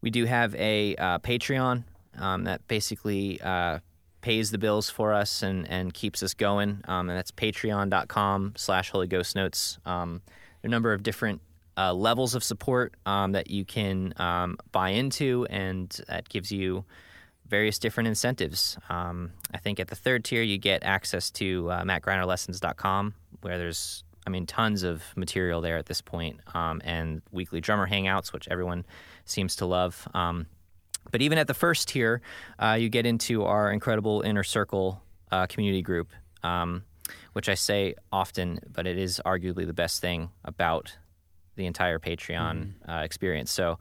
[SPEAKER 2] we do have a uh, Patreon um, that basically uh, pays the bills for us and, and keeps us going, um, and that's patreon.com slash Holy Ghost Notes. Um, a number of different uh, levels of support um, that you can um, buy into, and that gives you various different incentives. Um, I think at the third tier, you get access to uh, mattgrinerlessons.com, where there's, I mean, tons of material there at this point, um, and weekly drummer hangouts, which everyone seems to love. Um, but even at the first tier, uh, you get into our incredible inner circle uh, community group, um, which I say often, but it is arguably the best thing about the entire Patreon uh, experience. So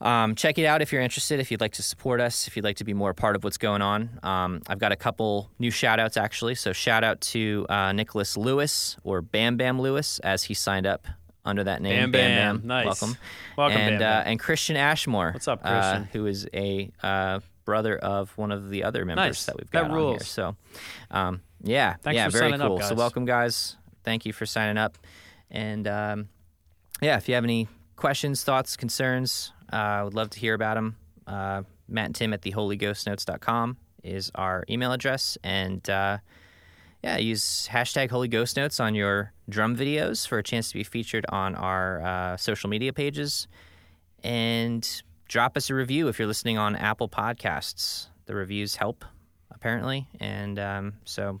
[SPEAKER 2] um, check it out if you're interested, if you'd like to support us, if you'd like to be more a part of what's going on. Um, I've got a couple new shout outs actually. So shout out to uh, Nicholas Lewis or Bam Bam Lewis as he signed up under that name.
[SPEAKER 1] Bam Bam. Nice.
[SPEAKER 2] Welcome.
[SPEAKER 1] Welcome,
[SPEAKER 2] and,
[SPEAKER 1] Bam Bam.
[SPEAKER 2] Uh, and Christian Ashmore.
[SPEAKER 1] What's up,
[SPEAKER 2] uh,
[SPEAKER 1] Christian?
[SPEAKER 2] who is a uh, brother of one of the other members
[SPEAKER 1] Nice.
[SPEAKER 2] that we've
[SPEAKER 1] That
[SPEAKER 2] got on here.
[SPEAKER 1] rules.
[SPEAKER 2] So, um, yeah,
[SPEAKER 1] Thanks
[SPEAKER 2] yeah,
[SPEAKER 1] for
[SPEAKER 2] very
[SPEAKER 1] signing up,
[SPEAKER 2] cool. so welcome, guys. Thank you for signing up. And um, yeah, if you have any questions, thoughts, concerns, uh, I would love to hear about them. Uh, Matt and Tim at theholyghostnotes.com is our email address. And uh, yeah, use hashtag Holy Ghost Notes on your drum videos for a chance to be featured on our uh, social media pages. And drop us a review if you're listening on Apple Podcasts. The reviews help, apparently. And um, so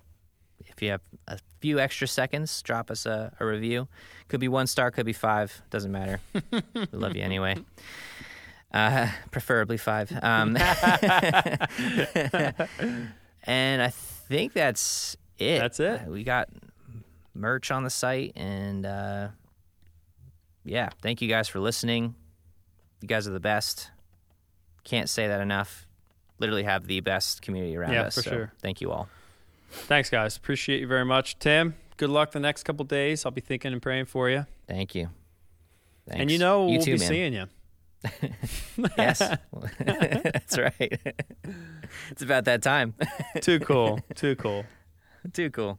[SPEAKER 2] if you have a few extra seconds, drop us a, a review. Could be one star, could be five. Doesn't matter. *laughs* we love you anyway. Uh, preferably five. Um, *laughs* and I think that's it.
[SPEAKER 1] That's it.
[SPEAKER 2] Uh, We got merch on the site, and uh, yeah, thank you guys for listening. You guys are the best. Can't say that enough. Literally have the best community around
[SPEAKER 1] Yeah,
[SPEAKER 2] us.
[SPEAKER 1] for
[SPEAKER 2] so
[SPEAKER 1] sure.
[SPEAKER 2] Thank you all.
[SPEAKER 1] Thanks, guys. Appreciate you very much. Tim, good luck the next couple days. I'll be thinking and praying for you.
[SPEAKER 2] Thank you. Thanks.
[SPEAKER 1] And you know
[SPEAKER 2] you
[SPEAKER 1] we'll
[SPEAKER 2] too,
[SPEAKER 1] be
[SPEAKER 2] man.
[SPEAKER 1] seeing you. *laughs*
[SPEAKER 2] Yes, *laughs* that's right. *laughs* it's about that time.
[SPEAKER 1] Too cool. Too cool.
[SPEAKER 2] Too cool.